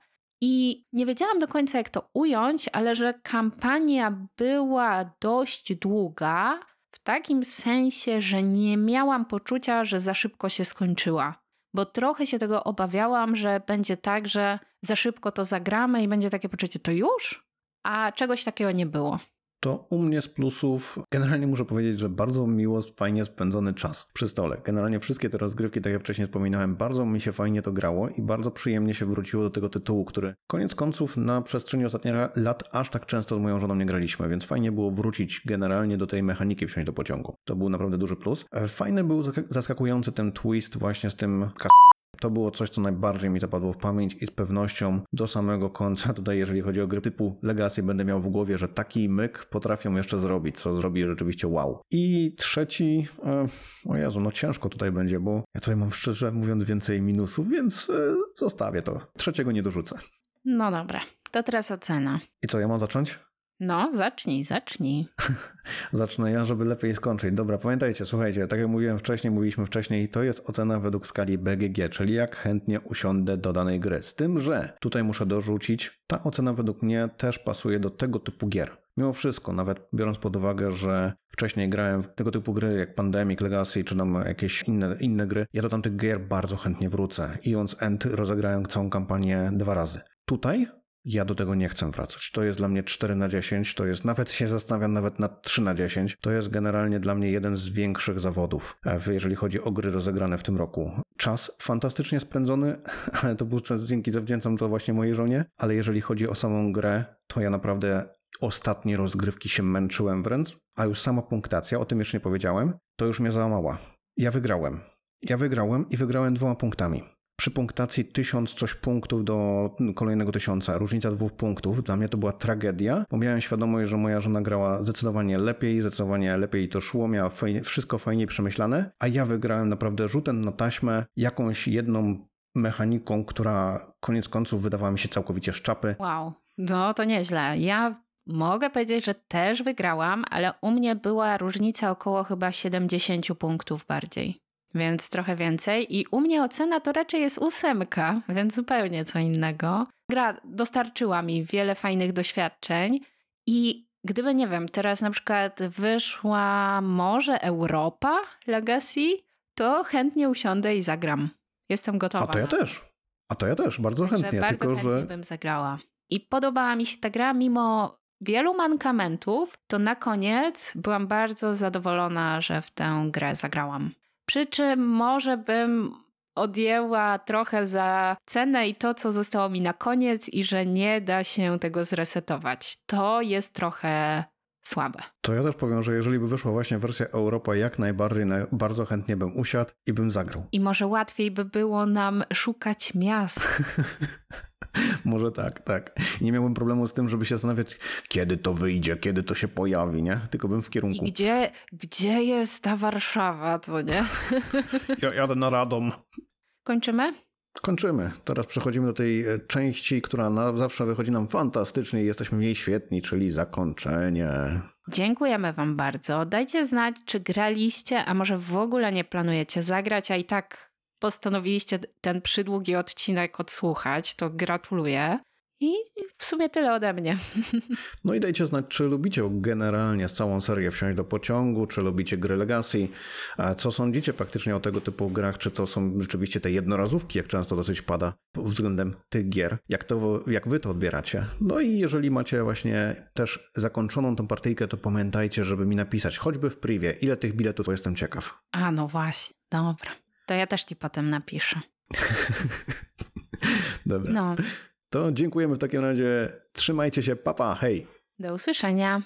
I nie wiedziałam do końca, jak to ująć, ale że kampania była dość długa, w takim sensie, że nie miałam poczucia, że za szybko się skończyła. Bo trochę się tego obawiałam, że będzie tak, że za szybko to zagramy i będzie takie poczucie, to już? A czegoś takiego nie było. To u mnie z plusów generalnie muszę powiedzieć, że bardzo miło, fajnie spędzony czas przy stole. Generalnie wszystkie te rozgrywki, tak jak wcześniej wspominałem, bardzo mi się fajnie to grało i bardzo przyjemnie się wróciło do tego tytułu, który koniec końców na przestrzeni ostatnich lat aż tak często z moją żoną nie graliśmy, więc fajnie było wrócić generalnie do tej mechaniki wsiąść do pociągu. To był naprawdę duży plus. E, fajny był zaskakujący ten twist właśnie z tym to było coś, co najbardziej mi zapadło w pamięć i z pewnością do samego końca tutaj, jeżeli chodzi o gry typu Legacy, będę miał w głowie, że taki myk potrafią jeszcze zrobić, co zrobi rzeczywiście wow. I trzeci, e, o Jezu, no ciężko tutaj będzie, bo ja tutaj mam szczerze mówiąc więcej minusów, więc e, zostawię to. Trzeciego nie dorzucę. No dobra, to teraz ocena. I co, ja mam zacząć? No, zacznij, zacznij. Zacznę ja, żeby lepiej skończyć. Dobra, pamiętajcie, słuchajcie, tak jak mówiłem wcześniej, mówiliśmy wcześniej, to jest ocena według skali BGG, czyli jak chętnie usiądę do danej gry. Z tym, że tutaj muszę dorzucić, ta ocena według mnie też pasuje do tego typu gier. Mimo wszystko, nawet biorąc pod uwagę, że wcześniej grałem w tego typu gry jak Pandemic, Legacy czy tam jakieś inne, inne gry, ja do tamtych gier bardzo chętnie wrócę. Eons End rozegrałem całą kampanię dwa razy. Tutaj ja do tego nie chcę wracać. To jest dla mnie 4 na 10, to jest, nawet się zastanawiam, nawet na 3 na 10. To jest generalnie dla mnie jeden z większych zawodów, e, jeżeli chodzi o gry rozegrane w tym roku. Czas fantastycznie spędzony, ale to był czas dzięki zawdzięczam to właśnie mojej żonie, ale jeżeli chodzi o samą grę, to ja naprawdę ostatnie rozgrywki się męczyłem wręcz, a już sama punktacja, o tym jeszcze nie powiedziałem, to już mnie załamała. Ja wygrałem. Ja wygrałem i wygrałem dwoma punktami przy punktacji tysiąc coś punktów do kolejnego tysiąca, różnica dwóch punktów, dla mnie to była tragedia, bo miałem świadomość, że moja żona grała zdecydowanie lepiej, zdecydowanie lepiej to szło, miała fajnie, wszystko fajnie przemyślane, a ja wygrałem naprawdę rzutem na taśmę jakąś jedną mechaniką, która koniec końców wydawała mi się całkowicie szczapy. Wow, no to nieźle. Ja mogę powiedzieć, że też wygrałam, ale u mnie była różnica około chyba 70 punktów bardziej. Więc trochę więcej. I u mnie ocena to raczej jest ósemka, więc zupełnie co innego. Gra dostarczyła mi wiele fajnych doświadczeń i gdyby, nie wiem, teraz na przykład wyszła może Europa Legacy, to chętnie usiądę i zagram. Jestem gotowa. A to ja też. A to ja też, bardzo Także chętnie, bardzo tylko chętnie że bym zagrała. I podobała mi się ta gra, mimo wielu mankamentów, to na koniec byłam bardzo zadowolona, że w tę grę zagrałam. Przy czym może bym odjęła trochę za cenę i to, co zostało mi na koniec, i że nie da się tego zresetować. To jest trochę słabe. to ja też powiem, że jeżeli by wyszła właśnie wersja Europa, jak najbardziej, naj- bardzo chętnie bym usiadł i bym zagrał. I może łatwiej by było nam szukać miast. Może tak, tak. I nie miałbym problemu z tym, żeby się zastanawiać, kiedy to wyjdzie, kiedy to się pojawi, nie? Tylko bym w I kierunku. gdzie, gdzie jest ta Warszawa, co nie? Ja jadę na Radom. Kończymy? Kończymy. Teraz przechodzimy do tej e, części, która na zawsze wychodzi nam fantastycznie i jesteśmy w niej świetni, czyli zakończenie. Dziękujemy Wam bardzo. Dajcie znać, czy graliście, a może w ogóle nie planujecie zagrać, a i tak postanowiliście ten przydługi odcinek odsłuchać. To gratuluję. I w sumie tyle ode mnie. No i dajcie znać, czy lubicie generalnie z całą serię wsiąść do pociągu, czy lubicie gry Legacy, a co sądzicie praktycznie o tego typu grach, czy to są rzeczywiście te jednorazówki, jak często dosyć pada względem tych gier, jak, to, jak wy to odbieracie. No i jeżeli macie właśnie też zakończoną tą partyjkę, to pamiętajcie, żeby mi napisać, choćby w privie, ile tych biletów, bo jestem ciekaw. A no właśnie, dobra. To ja też Ci potem napiszę. Dobra, No, to dziękujemy w takim razie, trzymajcie się, papa, hej! do usłyszenia.